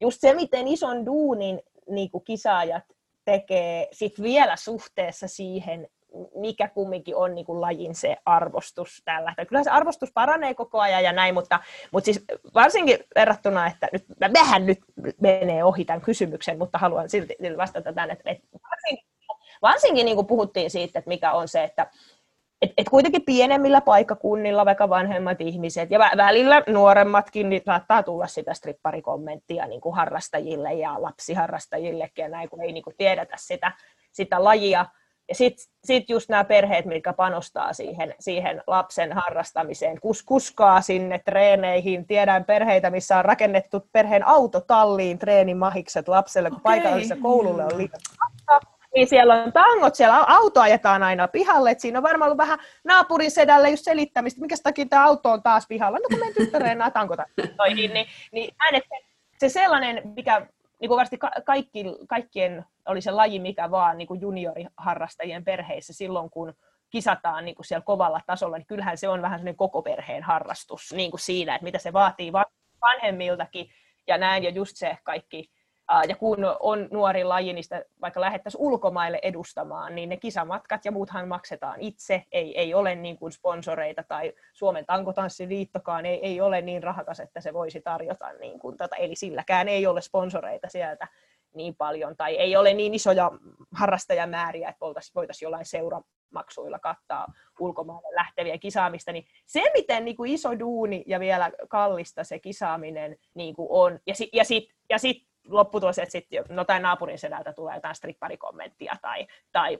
just se, miten ison duunin niin kuin kisaajat tekee sit vielä suhteessa siihen, mikä kumminkin on niin kuin lajin se arvostus tällä. Kyllä se arvostus paranee koko ajan ja näin, mutta, mutta siis varsinkin verrattuna, että nyt vähän nyt menee ohi tämän kysymyksen, mutta haluan silti vastata tämän, että, että varsinkin, varsinkin niin kuin puhuttiin siitä, että mikä on se, että et, et kuitenkin pienemmillä paikkakunnilla, vaikka vanhemmat ihmiset ja välillä nuoremmatkin, niin saattaa tulla sitä stripparikommenttia niin kuin harrastajille ja lapsiharrastajillekin ja näin, kun ei niin kuin tiedetä sitä, sitä lajia, ja sitten sit just nämä perheet, mitkä panostaa siihen, siihen lapsen harrastamiseen, kus, kuskaa sinne treeneihin. Tiedän perheitä, missä on rakennettu perheen autotalliin treenimahikset lapselle, kun okay. paikallisessa koululle on liikaa niin siellä on tangot, siellä auto ajetaan aina pihalle, että siinä on varmaan ollut vähän naapurin sedälle just selittämistä, minkä takia tämä auto on taas pihalla, no kun meidän tyttö reenaa tankota, niin, niin, niin se sellainen, mikä niin kuin varmasti kaikki, kaikkien oli se laji mikä vaan niin kuin junioriharrastajien perheissä silloin, kun kisataan niin kuin siellä kovalla tasolla, niin kyllähän se on vähän sellainen koko perheen harrastus niin kuin siinä, että mitä se vaatii vanhemmiltakin ja näin, ja just se kaikki ja kun on nuori laji, niin sitä vaikka lähettäisiin ulkomaille edustamaan, niin ne kisamatkat ja muuthan maksetaan itse. Ei, ei ole niin kuin sponsoreita tai Suomen tankotanssiliittokaan ei, ei ole niin rahakas, että se voisi tarjota. Niin kuin tota, eli silläkään ei ole sponsoreita sieltä niin paljon, tai ei ole niin isoja harrastajamääriä, että voitaisiin voitais jollain seuramaksuilla kattaa ulkomaille lähteviä kisaamista, niin se, miten niin kuin iso duuni ja vielä kallista se kisaaminen niin kuin on, ja, si, ja sitten ja sit lopputulos, että sitten no tai naapurin sedältä tulee jotain stripparikommenttia tai, tai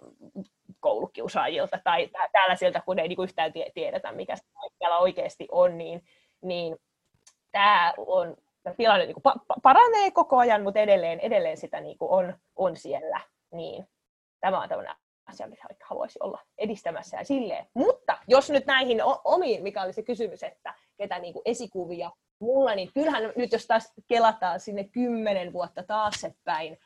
koulukiusaajilta tai tällaisilta, kun ei niin yhtään tiedetä, mikä siellä oikeasti on, niin, niin tämä on tilanne niin kuin paranee koko ajan, mutta edelleen, edelleen sitä niin kuin on, on siellä. Niin tämä on tämmöinen asia, mitä haluaisi olla edistämässä ja silleen. Mutta jos nyt näihin omiin, mikä oli se kysymys, että ketä niin kuin esikuvia mulla, niin kyllähän nyt jos taas kelataan sinne kymmenen vuotta taaksepäin,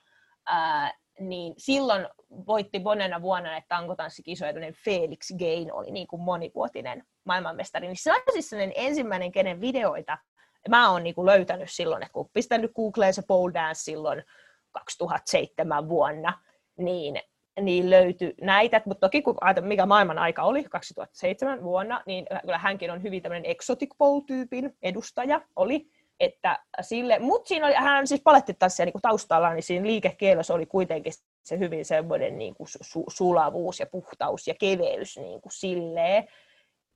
ää, niin silloin voitti monena vuonna näitä tankotanssikisoja, Felix Gain oli niin kuin monivuotinen maailmanmestari. Niin se on siis ensimmäinen, kenen videoita mä oon niin kuin löytänyt silloin, että kun pistänyt Googleen se pole dance silloin 2007 vuonna, niin niin löytyi näitä, mutta toki kun mikä maailman aika oli 2007 vuonna, niin kyllä hänkin on hyvin tämmöinen exotic pole-tyypin edustaja oli, että sille, mutta siinä oli, hän siis palettitanssija niin taustalla, niin siinä liikekielessä oli kuitenkin se hyvin semmoinen niin kuin su- sulavuus ja puhtaus ja keveys niin kuin silleen.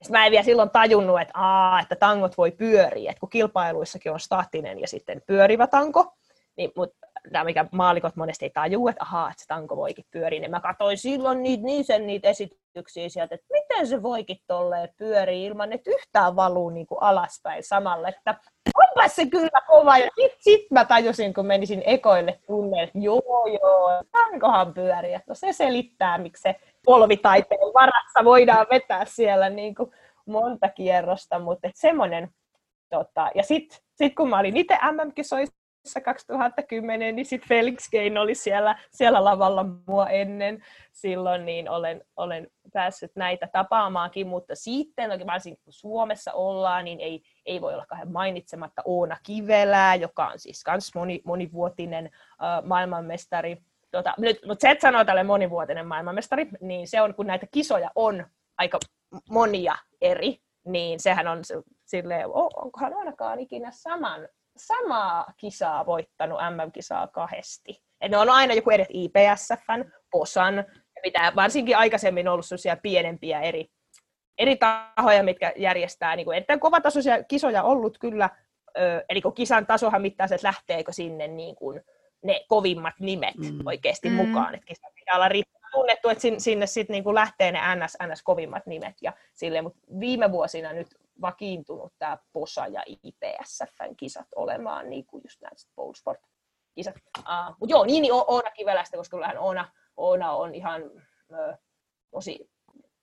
Sitten mä en vielä silloin tajunnut, että, aa, että tangot voi pyöriä, että kun kilpailuissakin on staattinen ja sitten pyörivä tanko, niin, mutta tämä mikä maalikot monesti ei tajuu, että ahaa, että se tanko voikin pyöriä, niin mä katsoin silloin niitä, niin sen niitä esityksiä sieltä, että miten se voikin tolleen pyörii ilman, että yhtään valuu niin kuin alaspäin samalle, että onpa se kyllä kova, ja sit, sit mä tajusin, kun menisin ekoille tunneille, että joo joo, tankohan pyörii, no se selittää, miksi se polvitaiteen varassa voidaan vetää siellä niin kuin monta kierrosta, mutta semmoinen, tota, ja sitten sit kun mä olin itse MM-kisoissa, 2010, niin sitten Felix Gain oli siellä, siellä lavalla mua ennen silloin, niin olen, olen päässyt näitä tapaamaankin, mutta sitten, varsinkin kun Suomessa ollaan, niin ei, ei voi olla kahden mainitsematta Oona Kivelää, joka on siis myös moni, monivuotinen uh, maailmanmestari. Tota, nyt, mutta se, että sanoo tälle monivuotinen maailmanmestari, niin se on, kun näitä kisoja on aika monia eri, niin sehän on silleen, onkohan ainakaan ikinä saman samaa kisaa voittanut MM-kisaa kahdesti. Et ne on aina joku eri IPSFn, POSAN, ja mitä varsinkin aikaisemmin ollut sellaisia pienempiä eri, eri tahoja, mitkä järjestää niin kuin erittäin kovatasoisia kisoja ollut kyllä, ö, eli kun kisan tasohan mittaa se, että lähteekö sinne niin kuin ne kovimmat nimet mm. oikeasti mm. mukaan, että kisa pitää olla riittävän tunnettu, että sinne sitten niin kuin lähtee ne NS, NS kovimmat nimet, ja silleen, mutta viime vuosina nyt vakiintunut tämä POSA ja IPSFn kisat olemaan niin kuin just nämä Sport kisat. Uh, mutta joo, niin, niin Oona Kivelästä, koska kyllähän Oona, Oona on ihan uh, tosi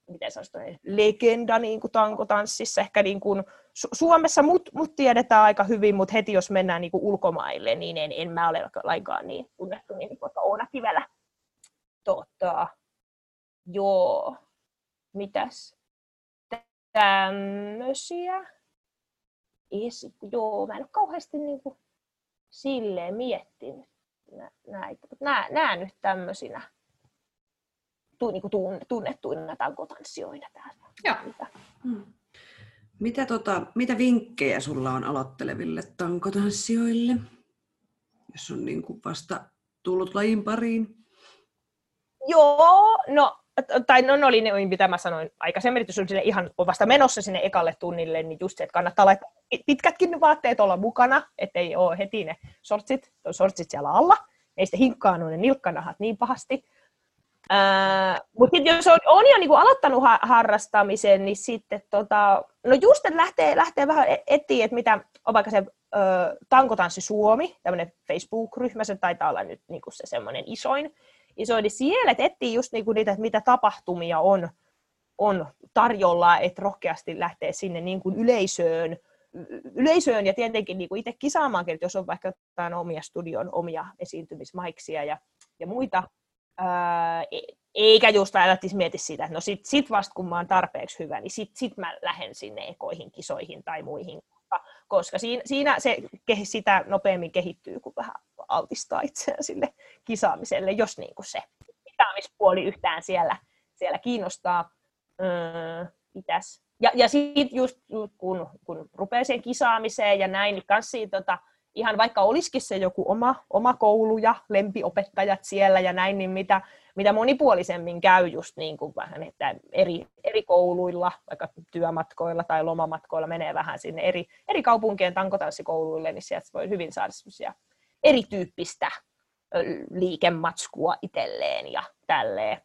miten sanoisi, legenda niin kuin tankotanssissa. Ehkä niin kuin, Su- Suomessa mut, mut tiedetään aika hyvin, mutta heti jos mennään niin kuin ulkomaille, niin en, en mä ole lainkaan niin tunnettu niin kuin Oona Kivelä. Tota, joo, mitäs? Tämmöisiä. Joo, mä en ole kauheasti niin kuin silleen miettinyt näitä, mutta nämä, nämä nyt tämmöisinä tu, niin kuin tunnettuina tankotanssijoina täällä. Joo. Hmm. Mitä, tota, mitä vinkkejä sulla on aloitteleville tankotanssijoille, jos on niin kuin vasta tullut lajin pariin? Joo, no, tai no, no oli ne, mitä mä sanoin aikaisemmin, että jos on ihan vasta menossa sinne ekalle tunnille, niin just se, että kannattaa laittaa pitkätkin vaatteet olla mukana, ettei ole heti ne sortsit, sortsit siellä alla, ei sitten hinkkaa ne nilkkanahat niin pahasti. Mutta jos on, on jo niinku aloittanut ha- harrastamisen, niin sitten tota, no just, että lähtee, lähtee vähän e-, etsiä, että mitä on vaikka se ö, Tankotanssi Suomi, tämmöinen Facebook-ryhmä, se taitaa olla nyt niinku se semmoinen isoin, isoin, niin siellä, että etsii just niinku niitä, että mitä tapahtumia on, on tarjolla, että rohkeasti lähtee sinne niinku yleisöön, yleisöön ja tietenkin niinku itse kisaamaan, että jos on vaikka jotain omia studion omia esiintymismaiksia ja, ja muita, Ää, e, eikä just ajattisi mieti sitä, että no sit, sit vasta kun mä oon tarpeeksi hyvä, niin sit, sit mä lähden sinne ekoihin, kisoihin tai muihin, koska siinä, siinä se sitä nopeammin kehittyy, kun vähän altistaa itseään sille kisaamiselle, jos niin kuin se kisaamispuoli yhtään siellä, siellä kiinnostaa. Öö. Ja, ja sitten just kun, kun rupeaa sen kisaamiseen ja näin, niin kans siitä, tota, ihan vaikka olisikin se joku oma, oma koulu ja lempiopettajat siellä ja näin, niin mitä, mitä monipuolisemmin käy just niin kuin vähän, että eri, eri kouluilla, vaikka työmatkoilla tai lomamatkoilla menee vähän sinne eri, eri kaupunkien tankotanssikouluille, niin sieltä voi hyvin saada semmoisia erityyppistä liikematskua itselleen ja tälleen.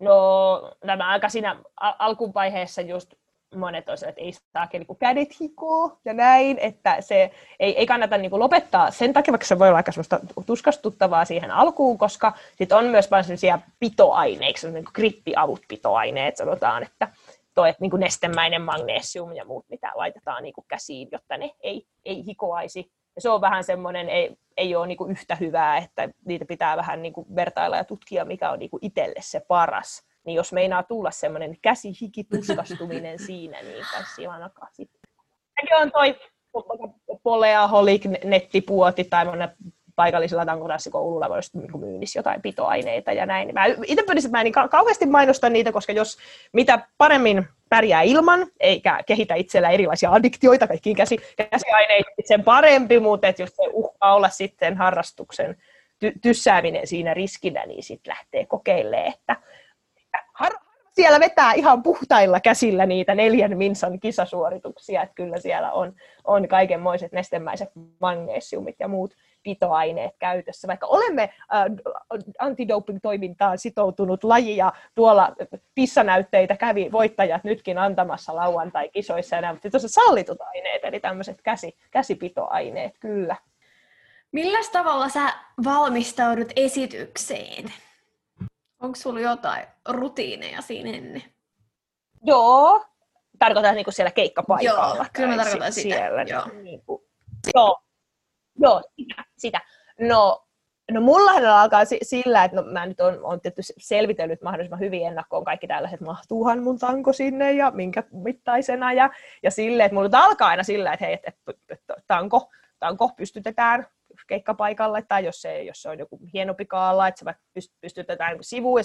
No, nämä aika siinä alkuvaiheessa just monet on että ei saa niin kädet hikoo ja näin, että se ei, ei kannata niin kuin lopettaa sen takia, vaikka se voi olla aika semmoista tuskastuttavaa siihen alkuun, koska sit on myös paljon sellaisia pitoaineiksi, niin kuin grippiavut pitoaineet, sanotaan, että toi, että niin kuin nestemäinen magnesium ja muut, mitä laitetaan niin kuin käsiin, jotta ne ei, ei hikoaisi. Ja se on vähän semmoinen, ei, ei ole niin kuin yhtä hyvää, että niitä pitää vähän niin kuin vertailla ja tutkia, mikä on niin kuin itselle se paras niin jos meinaa tulla semmoinen käsihikituskastuminen siinä, niin kanssa ainakaan sitten. Sekin on toi Poleaholic nettipuoti tai paikallisella tankotanssikoululla voisi niin myynnissä jotain pitoaineita ja näin. Mä itse pyrisin, että mä en niin kauheasti mainosta niitä, koska jos mitä paremmin pärjää ilman, eikä kehitä itsellä erilaisia addiktioita kaikkiin käsi, käsiaineita, sen parempi, mutta että jos se uhkaa olla sitten harrastuksen ty- tyssääminen siinä riskinä, niin sitten lähtee kokeilemaan, että siellä vetää ihan puhtailla käsillä niitä neljän minsan kisasuorituksia, että kyllä siellä on, on kaikenmoiset nestemäiset magnesiumit ja muut pitoaineet käytössä. Vaikka olemme äh, antidoping-toimintaan sitoutunut laji ja tuolla pissanäytteitä kävi voittajat nytkin antamassa lauantai-kisoissa ja nämä tuossa sallitut aineet, eli tämmöiset käsi, käsipitoaineet, kyllä. Millä tavalla sä valmistaudut esitykseen? Onko sulla jotain rutiineja siinä ennen? Joo. Tarkoitan niin kuin siellä keikkapaikalla. Joo, kyllä mä tarkoitan sitä. Siellä, joo. Niin kuin, joo. Joo, sitä, sitä. No, no mullahan alkaa sillä, että no, mä nyt on, on tietysti selvitellyt mahdollisimman hyvin ennakkoon kaikki tällaiset, mahtuuhan mun tanko sinne ja minkä mittaisena ja, ja silleen, että mulla alkaa aina sillä, että hei, että, että tanko, tanko pystytetään keikkapaikalle, tai jos se, jos se on joku hienompi kaala, että se vaikka pystytetään niin sivuun, ja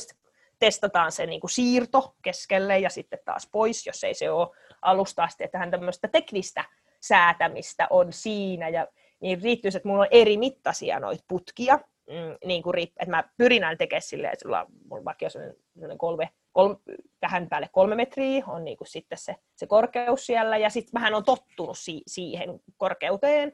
testataan se niin kuin siirto keskelle ja sitten taas pois, jos ei se ole alusta asti, että tähän tämmöistä teknistä säätämistä on siinä, ja niin riittyisi, että mulla on eri mittaisia noita putkia, mm, niin kuin, että mä pyrin aina tekemään silleen, että sulla on vaikka sellainen kolme, kolme, vähän päälle kolme metriä on niin kuin sitten se, se korkeus siellä, ja sitten mähän on tottunut si- siihen korkeuteen,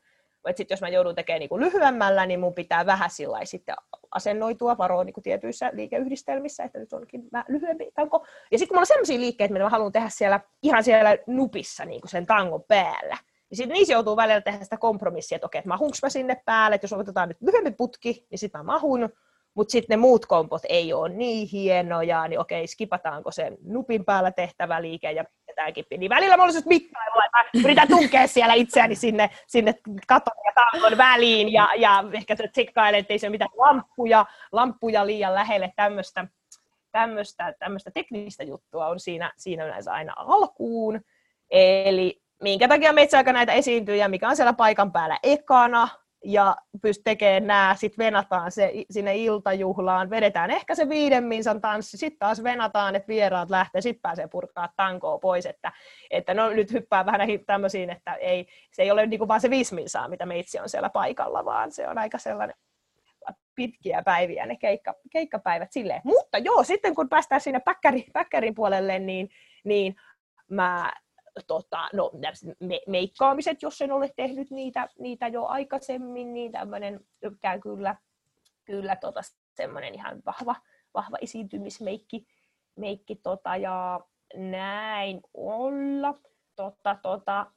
että sitten jos mä joudun tekemään niin kuin lyhyemmällä, niin mun pitää vähän sillä sitten asennoitua, varoa niin tietyissä liikeyhdistelmissä, että nyt onkin vähän lyhyempi tanko. Ja sitten kun mulla on sellaisia liikkeitä, mitä mä haluan tehdä siellä, ihan siellä nupissa niin kuin sen tangon päällä, niin sitten niissä joutuu välillä tehdä sitä kompromissia, että okei, että mahunko mä sinne päälle, että jos otetaan nyt lyhyempi putki, niin sitten mä mahun, mutta sitten ne muut kompot ei ole niin hienoja, niin okei, skipataanko sen nupin päällä tehtävä liike ja pistetään kippiin. Niin välillä mä olisin mittailla, että yritän tunkea siellä itseäni sinne, sinne katon ja tangon väliin ja, ja ehkä tsekkailen, että ei se ole mitään lamppuja, lamppuja liian lähelle tämmöistä tämmöistä, tämmöistä teknistä juttua on siinä, siinä yleensä aina alkuun. Eli minkä takia metsäaika näitä esiintyjä, mikä on siellä paikan päällä ekana, ja pystyt tekemään nämä, sitten venataan se sinne iltajuhlaan, vedetään ehkä se viiden minsan tanssi, sitten taas venataan, että vieraat lähtee, sitten pääsee purkaa tankoa pois, että, että no nyt hyppää vähän näihin tämmöisiin, että ei, se ei ole niin kuin vaan se viisi minsaa, mitä meitsi on siellä paikalla, vaan se on aika sellainen pitkiä päiviä ne keikka, keikkapäivät silleen. Mutta joo, sitten kun päästään sinne päkkäri, päkkärin puolelle, niin, niin mä tota, no, me, meikkaamiset, jos en ole tehnyt niitä, niitä jo aikaisemmin, niin tämmöinen käy kyllä, kyllä tota, semmoinen ihan vahva, vahva esiintymismeikki meikki, tota, ja näin olla. Tota, tota,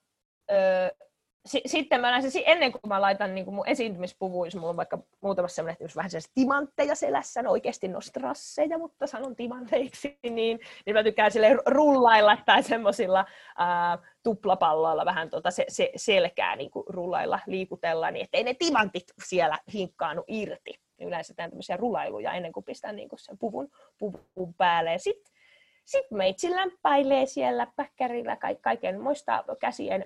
sitten mä näin, ennen kuin mä laitan niin kuin mun esiintymispuvuissa, mulla on vaikka muutamassa sellainen, vähän sellaisia timantteja selässä, no oikeasti no strasseja, mutta sanon timanteiksi, niin, niin mä tykkään sille rullailla tai semmoisilla tuplapalloilla vähän tuota se, se, selkää niin kuin rullailla, liikutella, niin ettei ne timantit siellä hinkkaanu irti. Yleensä teen tämmöisiä rulailuja ennen kuin pistän niin kuin sen puvun, puvun päälle. Sitten sitten meitsi lämpäilee siellä päkkärillä kaiken muista käsien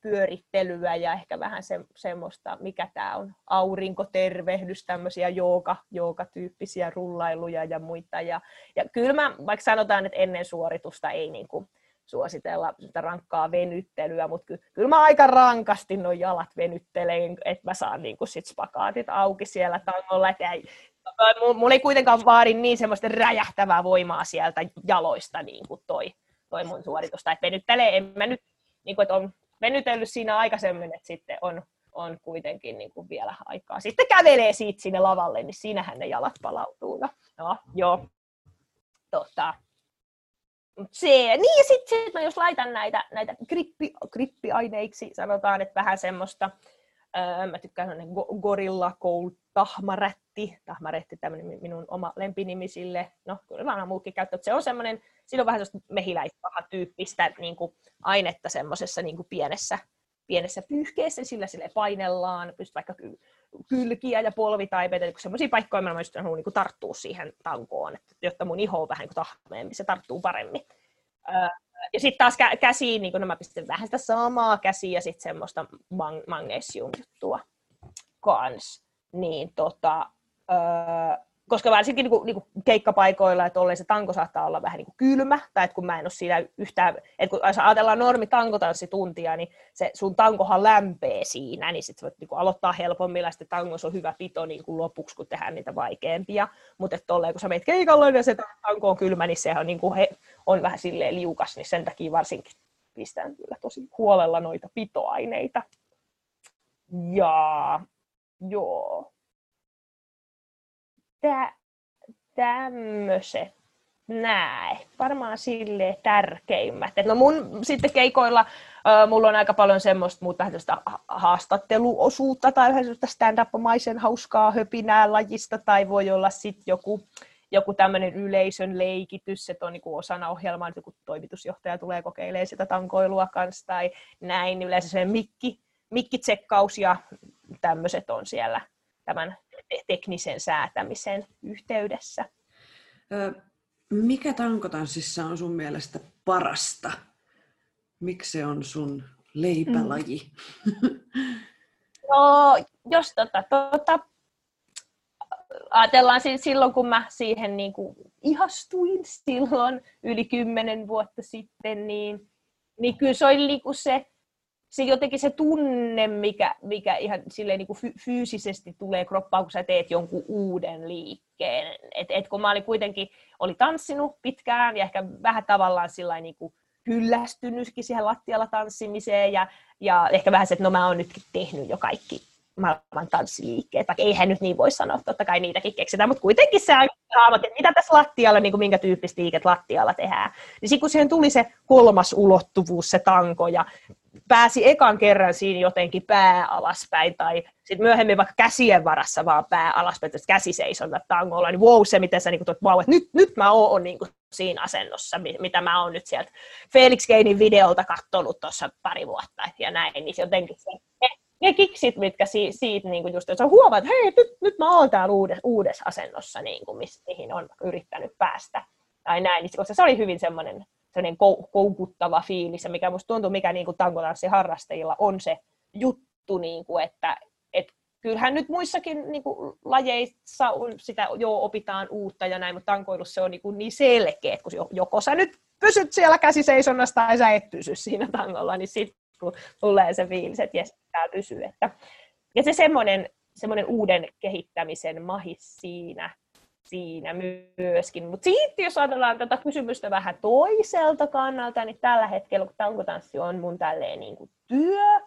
pyörittelyä ja ehkä vähän se, semmoista, mikä tämä on, aurinkotervehdys, tämmöisiä jooga, jooga-tyyppisiä rullailuja ja muita. Ja, ja kyllä mä, vaikka sanotaan, että ennen suoritusta ei niin kuin suositella sitä rankkaa venyttelyä, mutta ky- kyllä mä aika rankasti nuo jalat venyttelen, että mä saan niin kuin sit spakaatit auki siellä tangolla, että ei, mulla ei kuitenkaan vaadi niin semmoista räjähtävää voimaa sieltä jaloista niin kuin toi, toi mun suoritusta. Että venyttelee, en mä nyt, niin kuin, että on venytellyt siinä aikaisemmin, että sitten on, on kuitenkin niin kuin vielä aikaa. Sitten kävelee siitä sinne lavalle, niin siinähän ne jalat palautuu. No, no joo. Tota. Se, niin ja sitten sit, jos laitan näitä, näitä grippi, grippiaineiksi, sanotaan, että vähän semmoista, öö, mä tykkään gorilla cold tahmarätti, tahmarätti tämmöinen minun oma lempinimi sille, no kyllä mä muukin käyttää, se on semmoinen, siinä on vähän sellaista mehiläispaha-tyyppistä niin kuin ainetta semmoisessa niin kuin pienessä, pienessä pyyhkeessä, sillä sille painellaan, pystyt vaikka kylkiä ja polvitaipeita, kun semmoisia paikkoja mä just haluan niin tarttua siihen tankoon, että, jotta mun iho on vähän niin tahmeempi, se tarttuu paremmin. Ja sitten taas käsiin, niin kun mä pistän vähän sitä samaa käsiä ja sitten semmoista mang- magnesium-juttua kans. Niin tota, öö, koska varsinkin niin kuin, niin kuin keikkapaikoilla, että olleen se tanko saattaa olla vähän niin kuin kylmä, tai että kun mä en ole siinä yhtään, että kun ajatellaan normi tankotanssituntia, niin se sun tankohan lämpee siinä, niin sitten voit niin kuin aloittaa helpommin, ja sitten tangossa on hyvä pito niin kuin lopuksi, kun tehdään niitä vaikeampia, mutta että tolleen, kun sä meet keikalla ja se tanko on kylmä, niin sehän on, niin kuin he, on vähän silleen liukas, niin sen takia varsinkin pistän kyllä tosi huolella noita pitoaineita. Ja Joo. Tää, tämmöiset näin. Varmaan sille tärkeimmät. Et no mun sitten keikoilla äh, mulla on aika paljon semmoista muuta haastatteluosuutta tai semmoista stand-up-maisen hauskaa höpinää lajista tai voi olla sitten joku, joku tämmöinen yleisön leikitys, että on niinku osana ohjelmaa, että joku toimitusjohtaja tulee kokeilemaan sitä tankoilua kanssa tai näin, yleensä se mikki, mikkitsekkaus ja tämmöiset on siellä tämän teknisen säätämisen yhteydessä. Mikä tankotanssissa on sun mielestä parasta? Miksi se on sun leipälaji? Mm. No, jos tota, tota, ajatellaan silloin, kun mä siihen niin kuin ihastuin silloin yli kymmenen vuotta sitten, niin, niin kyllä se oli niin kuin se se jotenkin se tunne, mikä, mikä ihan silleen niin kuin fyysisesti tulee kroppaan, kun sä teet jonkun uuden liikkeen. Et, et kun mä olin kuitenkin oli tanssinut pitkään ja ehkä vähän tavallaan sillä niin kuin kyllästynytkin siihen lattialla tanssimiseen ja, ja ehkä vähän se, että no mä oon nytkin tehnyt jo kaikki maailman tanssiliikkeet, vaikka eihän nyt niin voi sanoa, totta kai niitäkin keksitään, mutta kuitenkin se haamat, että mitä tässä lattialla, niin kuin minkä tyyppistä liiket lattialla tehdään. Niin sitten kun siihen tuli se kolmas ulottuvuus, se tanko, ja pääsi ekan kerran siinä jotenkin pää alaspäin, tai sitten myöhemmin vaikka käsien varassa vaan pää alaspäin, että käsi seisonta tangolla, niin wow, se miten sä niin kuin, wow, että nyt, nyt mä oon niin kuin siinä asennossa, mitä mä oon nyt sieltä Felix Gainin videolta katsonut tuossa pari vuotta, ja näin, niin jotenkin se, ne, ne kiksit, mitkä si, siitä niin kuin just, että sä huomaat, että hei, nyt, nyt mä oon täällä uudessa, uudessa asennossa, niin kuin, mihin on yrittänyt päästä, tai näin, niin, se oli hyvin semmoinen sellainen koukuttava fiilis, ja mikä musta tuntuu, mikä niin tankotanssiharrastajilla on se juttu, niin kuin, että et kyllähän nyt muissakin niin kuin, lajeissa on, sitä jo opitaan uutta ja näin, mutta tankoilussa se on niin, kuin, niin selkeä, että kun joko sä nyt pysyt siellä käsiseisonnassa tai sä et pysy siinä tangolla, niin sitten kun tulee se fiilis, että jes, pitää pysyä. Että, ja se semmoinen, semmoinen uuden kehittämisen mahis siinä, siinä myöskin. Mutta sitten jos ajatellaan tätä kysymystä vähän toiselta kannalta, niin tällä hetkellä kun tankotanssi on mun tälleen niin kuin työ,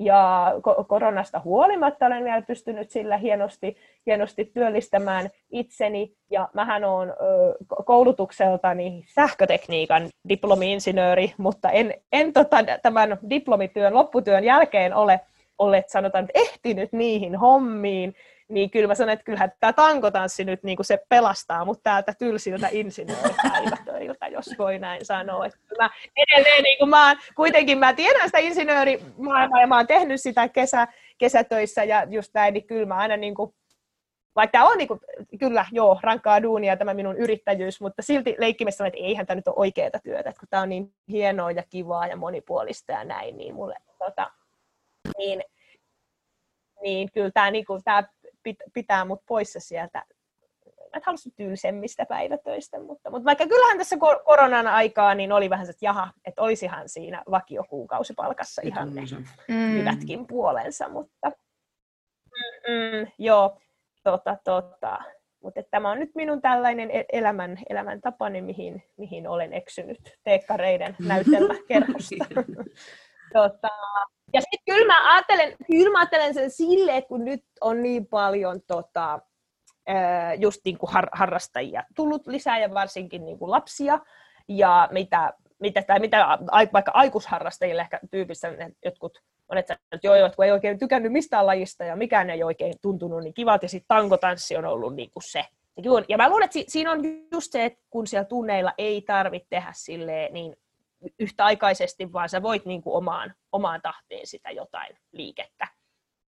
ja koronasta huolimatta olen vielä pystynyt sillä hienosti, hienosti työllistämään itseni. Ja mähän olen koulutukseltani sähkötekniikan diplomi-insinööri, mutta en, en tota, tämän diplomityön lopputyön jälkeen ole, ole sanotaan, että ehtinyt niihin hommiin niin kyllä mä sanon, että kyllähän tämä tankotanssi nyt niin kuin se pelastaa mut täältä tylsiltä insinööripäivätöiltä, jos voi näin sanoa. Että mä edelleen, niin kuin mä, kuitenkin mä tiedän sitä insinöörimaailmaa ja mä oon tehnyt sitä kesä, kesätöissä ja just näin, niin kyllä mä aina niin kuin, vaikka tämä on niin kuin, kyllä, joo, rankkaa duunia tämä minun yrittäjyys, mutta silti leikkimessä että eihän tämä nyt ole oikeaa työtä, että kun tämä on niin hienoa ja kivaa ja monipuolista ja näin, niin mulle tota, niin, niin kyllä tämä, niin kuin, tämä pitää mut poissa sieltä mä halusin tylsemmistä päivätöistä, mutta, mutta vaikka kyllähän tässä koronan aikaa niin oli vähän se, että jaha, että olisihan siinä vakiokuukausipalkassa ihan ne mm. hyvätkin puolensa, mutta mm, joo, tota, tota. Mutta tämä on nyt minun tällainen e-, elämän, elämäntapani, mihin, mihin olen eksynyt teekkareiden näytelmäkerhosta. tota, ja sitten kyllä mä ajattelen, kyllä mä ajattelen sen sille, kun nyt on niin paljon tota, just niin kuin har, harrastajia tullut lisää ja varsinkin niin kuin lapsia, ja mitä, mitä, tai mitä vaikka aikuisharrastajille ehkä tyypissä jotkut monet että joo, joo, kun ei oikein tykännyt mistään lajista ja mikään ei oikein tuntunut niin kivalta, ja sitten tankotanssi on ollut niin kuin se. Ja mä luulen, että siinä on just se, että kun siellä tunneilla ei tarvitse tehdä silleen, niin yhtäaikaisesti, vaan sä voit niin kuin omaan, omaan tahteen sitä jotain liikettä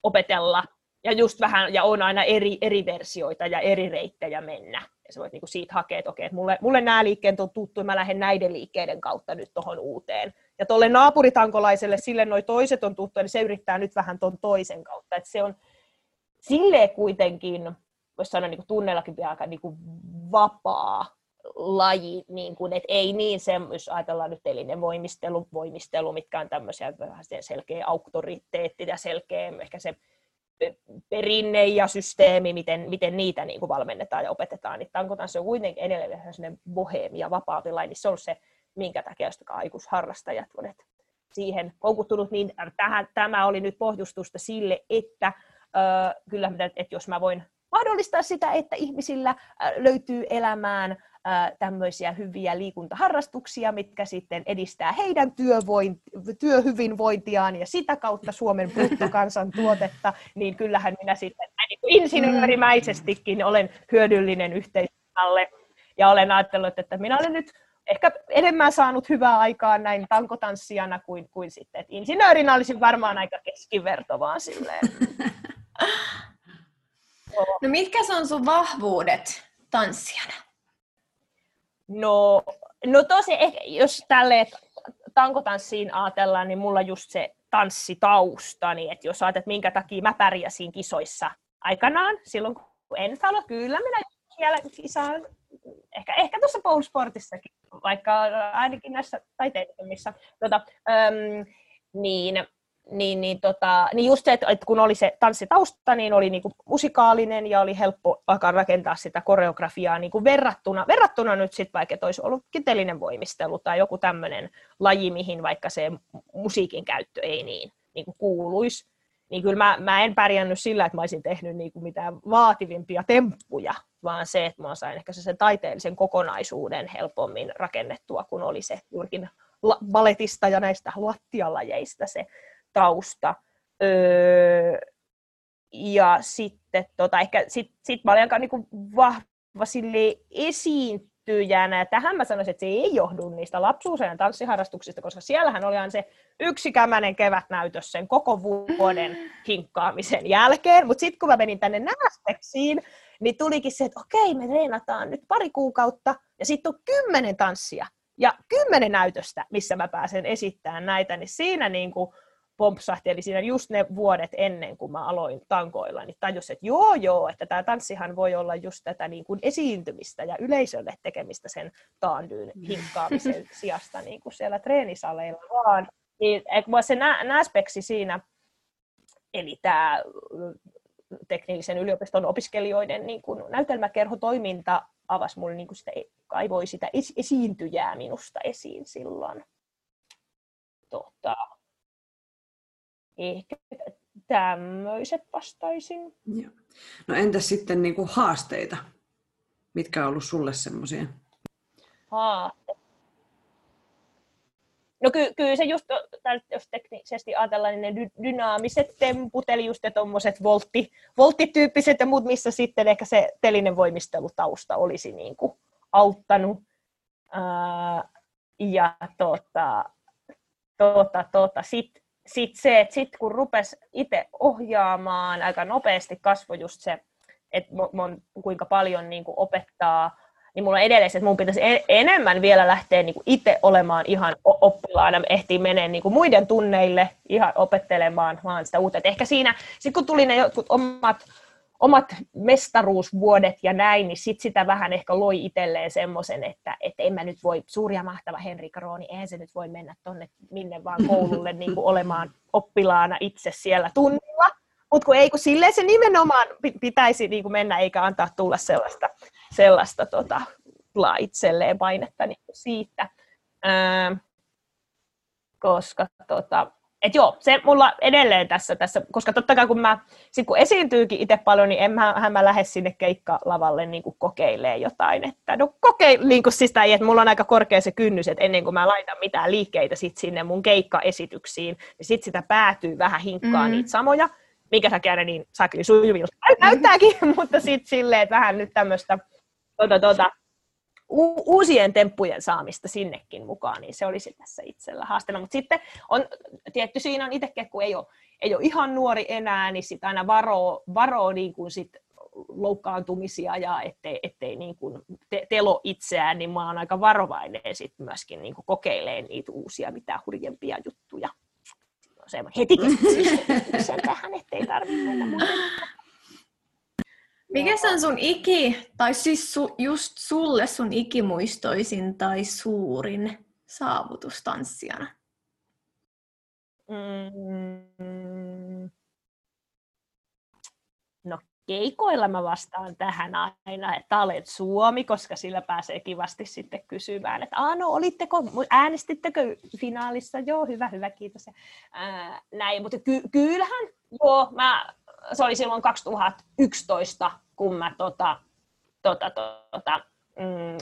opetella. Ja just vähän, ja on aina eri, eri versioita ja eri reittejä mennä. Ja sä voit niin kuin siitä hakea, että okei, että mulle, mulle nämä liikkeet on tuttu, mä lähden näiden liikkeiden kautta nyt tuohon uuteen. Ja tuolle naapuritankolaiselle, sille noi toiset on tuttu, niin se yrittää nyt vähän tuon toisen kautta. Että se on silleen kuitenkin, voisi sanoa niin kuin tunnellakin vielä aika niin kuin vapaa laji, niin kuin, että ei niin se, jos ajatellaan nyt elinen voimistelu, voimistelu, mitkä on tämmöisiä vähän selkeä auktoriteetti ja selkeä ehkä se perinne ja systeemi, miten, miten niitä niin kuin valmennetaan ja opetetaan, niin tankotanssi on kuitenkin edelleen sellainen boheemi ja vapaampi laji, niin se on se, minkä takia just aikuisharrastajat on siihen koukuttunut, niin tähän, tämä oli nyt pohjustusta sille, että äh, kyllä, että jos mä voin mahdollistaa sitä, että ihmisillä löytyy elämään tämmöisiä hyviä liikuntaharrastuksia, mitkä sitten edistää heidän työhyvinvointiaan ja sitä kautta Suomen bruttokansantuotetta, niin kyllähän minä sitten niin insinöörimäisestikin olen hyödyllinen yhteiskunnalle ja olen ajatellut, että minä olen nyt ehkä enemmän saanut hyvää aikaa näin tankotanssijana kuin, kuin sitten, että insinöörinä olisin varmaan aika keskiverto vaan silleen. No mitkä on sun vahvuudet tanssijana? No, no tosi, jos tälle tankotanssiin ajatellaan, niin mulla just se tanssitausta, niin että jos ajattelet, minkä takia mä pärjäsin kisoissa aikanaan, silloin kun en sano, kyllä minä siellä kisaan, ehkä, ehkä tuossa niin, niin, tota, niin just se, että, että kun oli se tanssitausta, niin oli niin kuin musikaalinen ja oli helppo alkaa rakentaa sitä koreografiaa niin kuin verrattuna, verrattuna nyt sitten vaikka, että olisi ollut kitelinen voimistelu tai joku tämmöinen laji, mihin vaikka se musiikin käyttö ei niin, niin kuin kuuluisi. Niin kyllä mä, mä en pärjännyt sillä, että mä olisin tehnyt niin kuin mitään vaativimpia temppuja, vaan se, että mä sain ehkä sen taiteellisen kokonaisuuden helpommin rakennettua, kun oli se juurikin baletista ja näistä lattialajeista se tausta. Öö, ja sitten tota, ehkä sit, sit mä olin aika niinku vahva sille esiintyjänä. Tähän mä sanoisin, että se ei johdu niistä lapsuusajan tanssiharrastuksista, koska siellähän oli se yksikämäinen kevätnäytös sen koko vuoden hinkkaamisen jälkeen. Mutta sitten kun mä menin tänne Näästeksiin, niin tulikin se, että okei, me treenataan nyt pari kuukautta ja sitten on kymmenen tanssia ja kymmenen näytöstä, missä mä pääsen esittämään näitä, niin siinä niin kuin pompsahti, eli siinä just ne vuodet ennen kuin mä aloin tankoilla, niin tajus, että joo joo, että tämä tanssihan voi olla just tätä niin kuin esiintymistä ja yleisölle tekemistä sen taandyyn hinkkaamisen sijasta niin kuin siellä treenisaleilla vaan. Niin, se nä- nääspeksi siinä, eli tämä teknillisen yliopiston opiskelijoiden niin kuin näytelmäkerhotoiminta avasi mulle niin kuin sitä, kaivoi sitä esiintyjää minusta esiin silloin. Tota, ehkä tämmöiset vastaisin. Joo. No entäs sitten niin kuin haasteita? Mitkä on ollut sulle semmoisia? Haaste. No ky- kyllä se just, jos teknisesti ajatellaan, niin ne dy- dynaamiset temput, eli just tuommoiset voltti, volttityyppiset ja muut, missä sitten ehkä se telinen voimistelutausta olisi niin kuin auttanut. Ää, ja tota, tota, tota, sitten sit se, että sit kun rupesi itse ohjaamaan, aika nopeasti kasvoi just se, että mon, kuinka paljon niin kuin opettaa niin mulla on edelleen että mun pitäisi e-, enemmän vielä lähteä niin itse olemaan ihan oppilaana, ehtii menee niin muiden tunneille ihan opettelemaan vaan sitä uutta. Et ehkä siinä, sit kun tuli ne jotkut omat, omat mestaruusvuodet ja näin, niin sit sitä vähän ehkä loi itselleen semmoisen, että et en mä nyt voi, suuri ja mahtava Henri Krooni, eihän se nyt voi mennä tonne minne vaan koululle niin kuin olemaan oppilaana itse siellä tunnilla. Mutta kun ei, kun silleen se nimenomaan pitäisi niin kuin mennä, eikä antaa tulla sellaista, sellaista tota, itselleen painetta niin siitä. Ää, koska tota, et joo, se mulla edelleen tässä, tässä koska totta kai kun mä, sit kun esiintyykin itse paljon, niin en mä, mä lähde sinne keikkalavalle niin kokeilemaan jotain, että no kokeil, niin kuin siis tai, että mulla on aika korkea se kynnys, että ennen kuin mä laitan mitään liikkeitä sit sinne mun keikkaesityksiin, niin sit sitä päätyy vähän hinkkaa mm. niitä samoja, minkä takia ne niin sakli sujuvilta näyttääkin, mutta sitten silleen, että vähän nyt tämmöistä tuota, tuota, u- uusien temppujen saamista sinnekin mukaan, niin se olisi tässä itsellä haasteena. Mutta sitten on, tietty siinä on itsekin, kun ei ole, ei ole ihan nuori enää, niin sitten aina varoo, varoo niin kuin sit loukkaantumisia ja ettei, ettei niin kuin te, telo itseään, niin mä oon aika varovainen sit myöskin niin kuin kokeilee niitä uusia, mitä hurjempia juttuja semmoinen heti sen tähän, ettei tarvitse mennä Mikä on sun iki, tai siis su, just sulle sun ikimuistoisin tai suurin saavutus tanssijana? Mm. No keikoilla mä vastaan tähän aina, että olet Suomi, koska sillä pääsee kivasti sitten kysymään, että Aa, no olitteko, äänestittekö finaalissa? Joo, hyvä, hyvä, kiitos. Ja, ää, näin, mutta ky- kyllähän, joo, mä, se oli silloin 2011, kun mä tota, tota, tota, mm,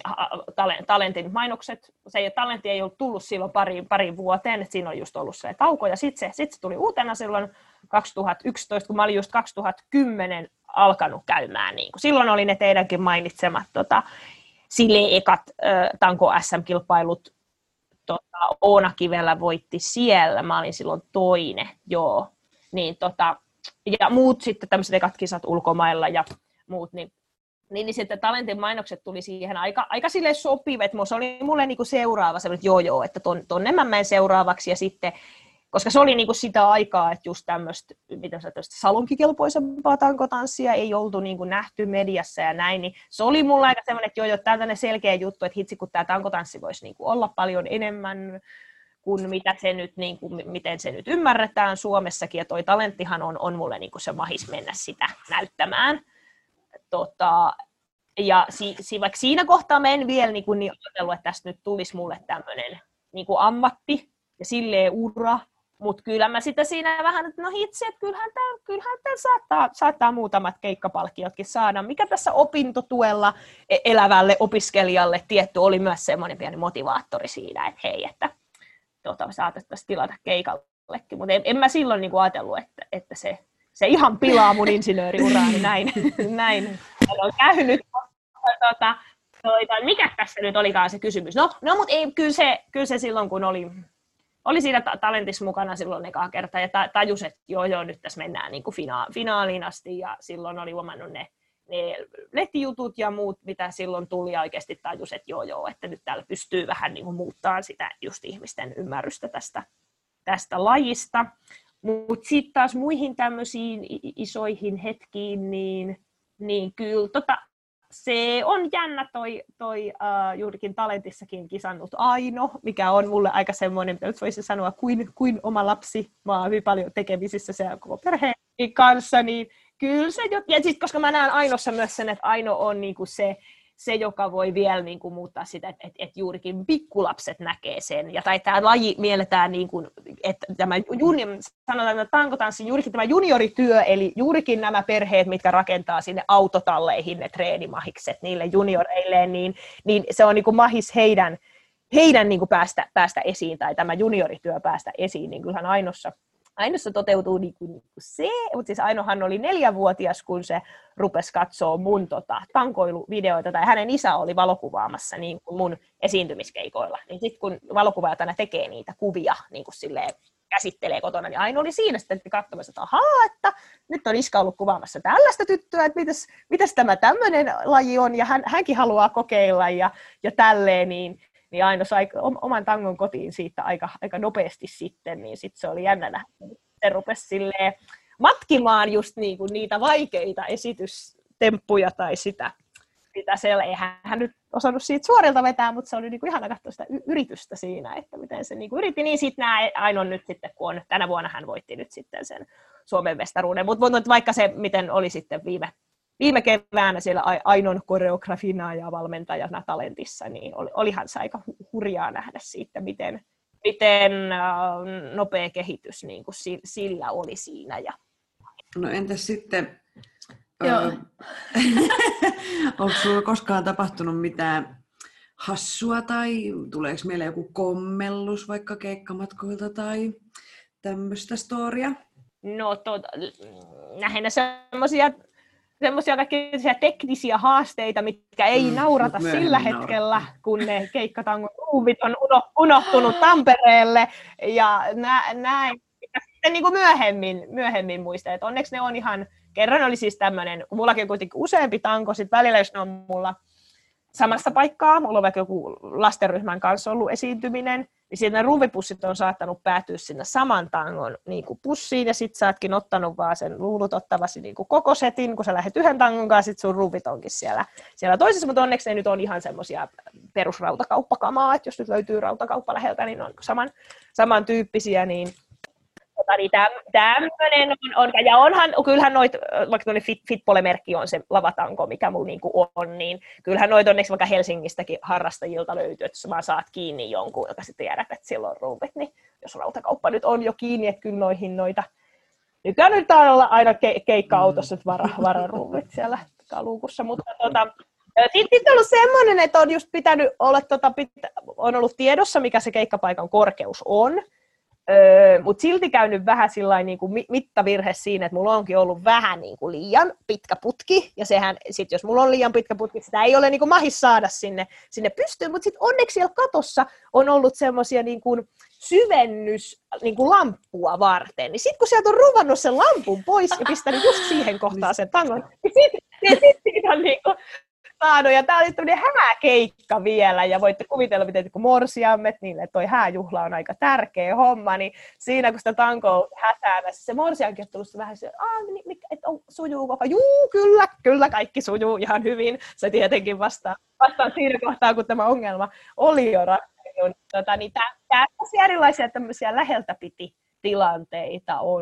talentin mainokset, se talentti ei ollut tullut silloin pari, pari vuoteen, että siinä on just ollut se tauko, ja sitten se, sit se tuli uutena silloin 2011, kun mä olin just 2010 alkanut käymään. Niin kuin. Silloin oli ne teidänkin mainitsemat tota, sille ekat äh, tanko SM-kilpailut. Tota, Oona Kivellä voitti siellä, mä olin silloin toinen, joo. Niin, tota, ja muut sitten tämmöiset ekat kisat ulkomailla ja muut, niin niin, niin sitten talentin mainokset tuli siihen aika, aika sille sopivat. Se oli mulle niinku seuraava, se että joo joo, että ton, tonne mä menen seuraavaksi. Ja sitten koska se oli niinku sitä aikaa, että just tämmöistä, mitä sä salonkikelpoisempaa tankotanssia ei oltu niinku nähty mediassa ja näin, niin se oli mulla aika semmoinen, että joo, joo, tämä on selkeä juttu, että hitsi, kun tämä tankotanssi voisi niinku olla paljon enemmän kuin mitä se nyt, niin kuin, miten se nyt ymmärretään Suomessakin, ja toi talenttihan on, on mulle niin kuin se mahis mennä sitä näyttämään. Tota, ja si, si, vaikka siinä kohtaa mä en vielä niin, kuin, niin ajatellut, että tästä nyt tulisi mulle tämmöinen niin kuin ammatti ja silleen ura, mutta kyllä mä sitä siinä vähän, että no hitsi, että kyllähän tämä kyllähän tää saattaa, saattaa muutamat keikkapalkkiotkin saada. Mikä tässä opintotuella e- elävälle opiskelijalle tietty oli myös semmoinen pieni motivaattori siinä, että hei, että tuota, saatettaisiin tilata keikallekin. Mutta en, en, mä silloin niin kuin ajatellut, että, että se, se ihan pilaa mun insinööriuraani näin, näin on käynyt. Tuota, tuota, mikä tässä nyt olikaan se kysymys? No, no mutta ei, kyllä, se, kyllä se silloin, kun oli oli siinä talentissa mukana silloin eka kerta ja tajus, että joo joo, nyt tässä mennään niin kuin fina- finaaliin asti ja silloin oli huomannut ne, ne lehtijutut ja muut, mitä silloin tuli oikeasti tajus, että joo joo, että nyt täällä pystyy vähän niin muuttaa sitä just ihmisten ymmärrystä tästä, tästä lajista. Mutta sitten taas muihin tämmöisiin isoihin hetkiin, niin, niin kyllä tota, se on jännä toi, toi uh, juurikin talentissakin kisannut Aino, mikä on mulle aika semmoinen, mitä nyt voisi sanoa, kuin, kuin oma lapsi. Mä oon hyvin paljon tekemisissä se koko perheen kanssa, niin kyllä se, ja sitten koska mä näen Ainossa myös sen, että Aino on niinku se, se, joka voi vielä niin kuin, muuttaa sitä, että, että, että juurikin pikkulapset näkee sen. Ja tai tämä laji mielletään, niin kuin, että tämä juni, sanotaan, että tankotanssi, juurikin tämä juniorityö, eli juurikin nämä perheet, mitkä rakentaa sinne autotalleihin ne treenimahikset niille junioreille, niin, niin se on niin kuin mahis heidän, heidän niin kuin päästä, päästä esiin, tai tämä juniorityö päästä esiin, niin kyllähän ainoassa Ainossa toteutuu niin kuin, niin kuin se, mutta siis Ainohan oli neljävuotias, kun se rupesi katsoa mun tota, tankoiluvideoita, tai hänen isä oli valokuvaamassa niin kuin mun esiintymiskeikoilla. Niin sitten kun valokuvaajat aina tekee niitä kuvia niin kuin silleen, käsittelee kotona, niin Aino oli siinä sitten katsomassa, että ahaa, että nyt on iska ollut kuvaamassa tällaista tyttöä, että mitäs, mitäs tämä tämmöinen laji on, ja hän, hänkin haluaa kokeilla ja, ja tälleen, niin niin aina sai oman tangon kotiin siitä aika, aika nopeasti sitten, niin sitten se oli jännä nähdä. Rupesi silleen matkimaan just niinku niitä vaikeita esitystemppuja tai sitä, sitä siellä. Eihän hän nyt osannut siitä suorilta vetää, mutta se oli niinku ihana katsoa sitä yritystä siinä, että miten se niinku yritti. Niin sitten nämä ainoa nyt sitten, kun on, tänä vuonna hän voitti nyt sitten sen Suomen mestaruuden. Mutta vaikka se, miten oli sitten viime viime keväänä siellä Ainon koreografina ja valmentajana talentissa, niin olihan se aika hurjaa nähdä siitä, miten, miten äh, nopea kehitys niin kuin sillä oli siinä. Ja... No entäs sitten, Joo. onko sinulla koskaan tapahtunut mitään hassua tai tuleeko meille joku kommellus vaikka keikkamatkoilta tai tämmöistä storia? No to, lähinnä semmoisia semmoisia kaikkia teknisiä haasteita, mitkä ei mm, naurata sillä hetkellä, naurata. kun ne keikkatangon ruuvit on unohtunut Tampereelle ja näin. Sitten niin kuin myöhemmin, myöhemmin muistaa, että onneksi ne on ihan, kerran oli siis tämmöinen, kun mullakin on kuitenkin useampi tanko, sitten välillä jos ne on mulla samassa paikkaa, mulla on vaikka joku lastenryhmän kanssa ollut esiintyminen, niin siinä ruuvipussit on saattanut päätyä sinne saman tangon niin kuin pussiin, ja sitten sä ootkin ottanut vaan sen luulut ottavasi niin kuin koko setin, kun sä lähdet yhden tangon kanssa, sit sun ruuvit onkin siellä, siellä toisessa, mutta onneksi ne nyt on ihan semmoisia perusrautakauppakamaa, että jos nyt löytyy rautakauppa läheltä, niin on saman, samantyyppisiä, niin tota, niin tämmöinen on, on, ja onhan, kyllähän noit, vaikka fit, Fitpole-merkki on se lavatanko, mikä mulla niinku on, niin kyllähän noit onneksi vaikka Helsingistäkin harrastajilta löytyy, että jos vaan saat kiinni jonkun, joka sitten tiedät, että silloin on ruuvit, niin jos rautakauppa nyt on jo kiinni, että kyllä noihin noita, nykyään nyt olla aina ke, keikka-autossa, että vara, vararuuvit siellä kalukussa, mutta tota, sitten on ollut semmoinen, että on just pitänyt olla, tota, pit, on ollut tiedossa, mikä se keikkapaikan korkeus on, Öö, Mutta silti käynyt vähän sillain, niin kuin mittavirhe siinä, että mulla onkin ollut vähän niin kuin liian pitkä putki, ja sehän, sit jos mulla on liian pitkä putki, sitä ei ole niin kuin mahis saada sinne, sinne pystyyn, mutta sitten onneksi siellä katossa on ollut semmoisia niin kuin syvennys niin kuin lamppua varten, niin sitten kun sieltä on ruvannut sen lampun pois ja pistänyt just siihen kohtaan sen tangon, niin sitten sit, sit, sit on niin kuin, saanut. Ja tämä oli tämmöinen hääkeikka vielä, ja voitte kuvitella, miten kun morsiammet, niille toi hääjuhla on aika tärkeä homma, niin siinä kun sitä tankoa hätäämässä, se morsiankin on tullut vähän se, että on, sujuu koko, juu, kyllä, kyllä, kaikki sujuu ihan hyvin. Se tietenkin vastaa, vastaa siinä kohtaa, kun tämä ongelma oli jo on, tota, niin tää, erilaisia tämmöisiä läheltä piti tilanteita on,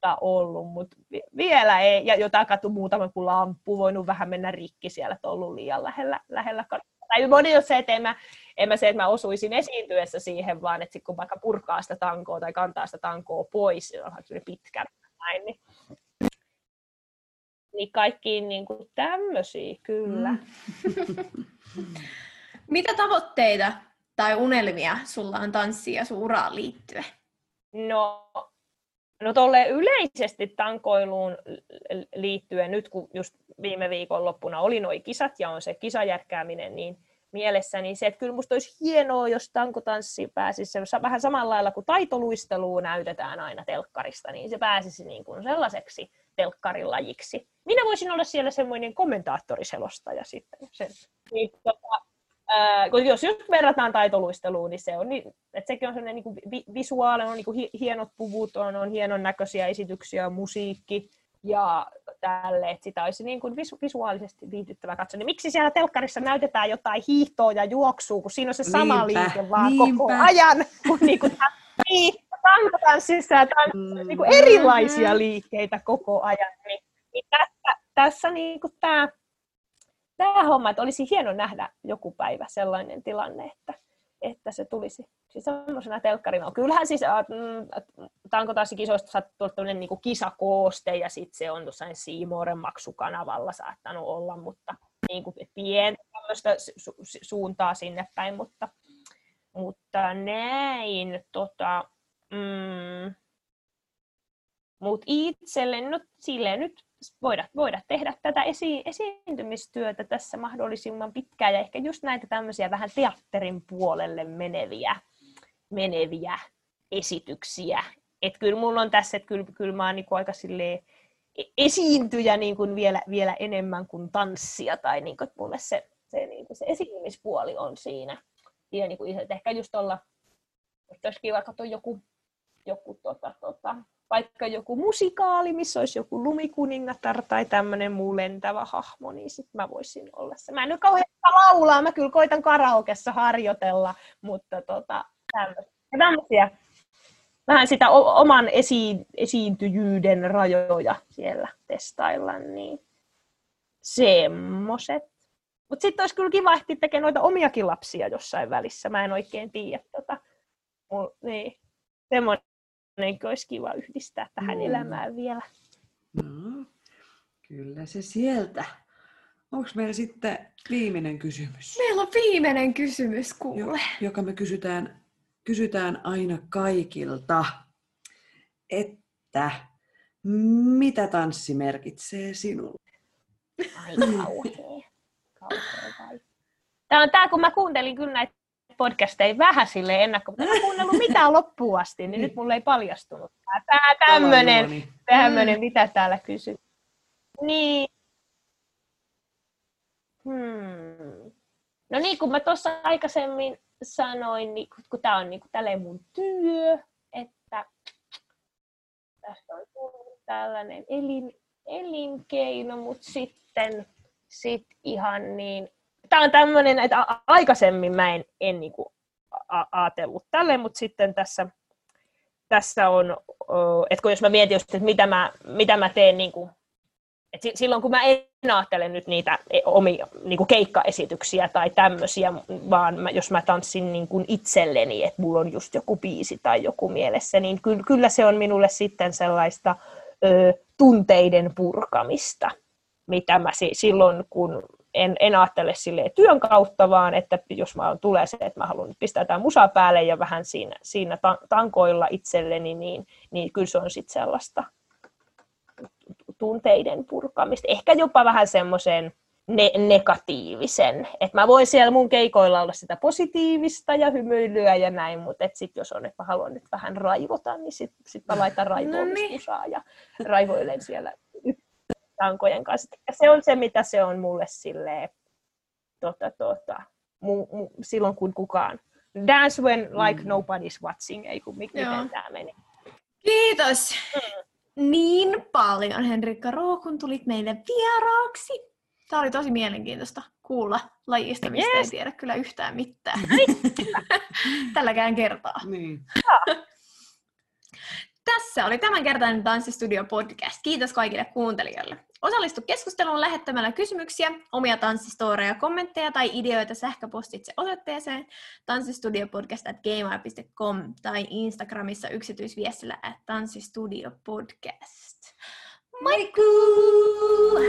tota ollut, mutta vielä ei, ja jotain kattu muutama kuin lamppu, voinut vähän mennä rikki siellä, että ollut liian lähellä, lähellä tai moni on se, että en mä, en mä se, että mä osuisin esiintyessä siihen, vaan että sit kun vaikka purkaa sitä tankoa tai kantaa sitä tankoa pois, se on pitkä näin, niin, niin kaikkiin niin kuin tämmöisiä, kyllä. Mm. Mitä tavoitteita tai unelmia sulla on tanssia sun uraan liittyen? No, no tolle yleisesti tankoiluun liittyen, nyt kun just viime viikon loppuna oli nuo kisat ja on se kisajärkkääminen, niin mielessä, niin se, että kyllä musta olisi hienoa, jos tankotanssi pääsisi vähän samalla lailla kuin taitoluistelua näytetään aina telkkarista, niin se pääsisi niin kuin sellaiseksi telkkarilajiksi. Minä voisin olla siellä semmoinen kommentaattoriselostaja sitten. Sen. Niin, tota, ää, jos just verrataan taitoluisteluun, niin se on, niin, että sekin on semmoinen niin kuin vi- visuaalinen, on niin kuin hienot puvut, on, on hienon näköisiä esityksiä, musiikki, ja tälle, että sitä olisi niin kuin visu- visuaalisesti viihdyttävä katsoa. Niin miksi siellä telkkarissa näytetään jotain hiihtoa ja juoksua, kun siinä on se sama niinpä, liike vaan niinpä. koko ajan, kun niin kuin niin, tankotanssissa ja mm. niin kuin erilaisia liikkeitä koko ajan. Niin, niin tässä, tässä niin kuin tämä, tämä homma, että olisi hieno nähdä joku päivä sellainen tilanne, että, että se tulisi siis semmoisena telkkarina. Kyllähän siis mm, tankotanssikisoista sattuu tämmöinen niin kisakooste ja sitten se on tuossa Siimooren maksukanavalla saattanut olla, mutta niin kuin pientä tämmöistä su- suuntaa sinne päin, mutta, mutta näin, tota, mm, mutta itselle, no silleen nyt voida, voida tehdä tätä esi- esiintymistyötä tässä mahdollisimman pitkään ja ehkä just näitä tämmöisiä vähän teatterin puolelle meneviä, meneviä esityksiä. Että kyllä mulla on tässä, että kyllä, kyllä mä oon niin aika silleen e-, esiintyjä niin kuin vielä, vielä enemmän kuin tanssia, tai niin kuin, että mulle se, se, niin kuin se esiintymispuoli on siinä. Ja niin kuin, että ehkä just olla, että olisi kiva katsoa joku, joku tota, tota, vaikka joku musikaali, missä olisi joku lumikuningatar tai tämmöinen muu lentävä hahmo, niin sitten mä voisin olla se. Mä en nyt kauhean laulaa, mä kyllä koitan karaokessa harjoitella, mutta tota, tämmöisiä. Vähän sitä oman esi- esiintyjyyden rajoja siellä testailla, niin semmoset. Mutta sitten olisi kyllä kiva ehtiä tekemään noita omiakin lapsia jossain välissä. Mä en oikein tiedä. Tota, niin, semmoinen olisi kiva yhdistää tähän mm. elämään vielä. No, kyllä se sieltä. Onko meillä sitten viimeinen kysymys? Meillä on viimeinen kysymys, kuule. Joka me kysytään, kysytään aina kaikilta, että mitä tanssi merkitsee sinulle? Ai kauhea. kauhea Tämä on tämä, kun mä kuuntelin kyllä näitä podcasteja vähän sille ennakko, mutta en kuunnellut mitään loppuun asti, niin nyt mulle ei paljastunut. Tämä tämmöinen, tämmöinen, mitä täällä kysyt. Niin. Hmm. No niin, kun mä tuossa aikaisemmin sanoin, niin kun tämä on niin kuin mun työ, että tästä on tullut tällainen elin, elinkeino, mutta sitten sit ihan niin tämä on tämmöinen, että aikaisemmin mä en, en niin kuin ajatellut tälleen, mutta sitten tässä, tässä on, että kun jos mä mietin että mitä mä, mitä mä teen niin kuin, että silloin kun mä en ajattele nyt niitä e, omia niin kuin keikkaesityksiä tai tämmöisiä, vaan mä, jos mä tanssin niin kuin itselleni, että mulla on just joku biisi tai joku mielessä, niin kyllä, kyllä se on minulle sitten sellaista ö, tunteiden purkamista, mitä mä silloin, kun en, en ajattele sille työn kautta, vaan että jos mä tulee se, että mä haluan pistää tämän musa päälle ja vähän siinä, siinä tankoilla itselleni, niin, niin kyllä se on sitten sellaista tunteiden purkamista. Ehkä jopa vähän semmoisen ne- negatiivisen. että mä voin siellä mun keikoilla olla sitä positiivista ja hymyilyä ja näin, mutta et sit jos on, että mä haluan nyt vähän raivota, niin sitten sit mä laitan raivoamismusaa no niin. ja raivoilen siellä tankojen kanssa. Ja se on se, mitä se on mulle silleen, tota, tota, mu, mu, silloin kun kukaan. Dance when like mm. nobody's watching, ei kun miten tämä meni. Kiitos mm. niin paljon Henrikka Roo, kun tulit meille vieraaksi. Tämä oli tosi mielenkiintoista kuulla lajista, mistä yes. ei tiedä kyllä yhtään mitään. Tälläkään kertaa. Niin. Tässä oli tämänkertainen Tanssistudio podcast. Kiitos kaikille kuuntelijoille. Osallistu keskusteluun lähettämällä kysymyksiä, omia tanssistoreja, kommentteja tai ideoita sähköpostitse osoitteeseen tanssistudiopodcast.gmail.com tai Instagramissa yksityisviestillä at tanssistudiopodcast. Moikkuu!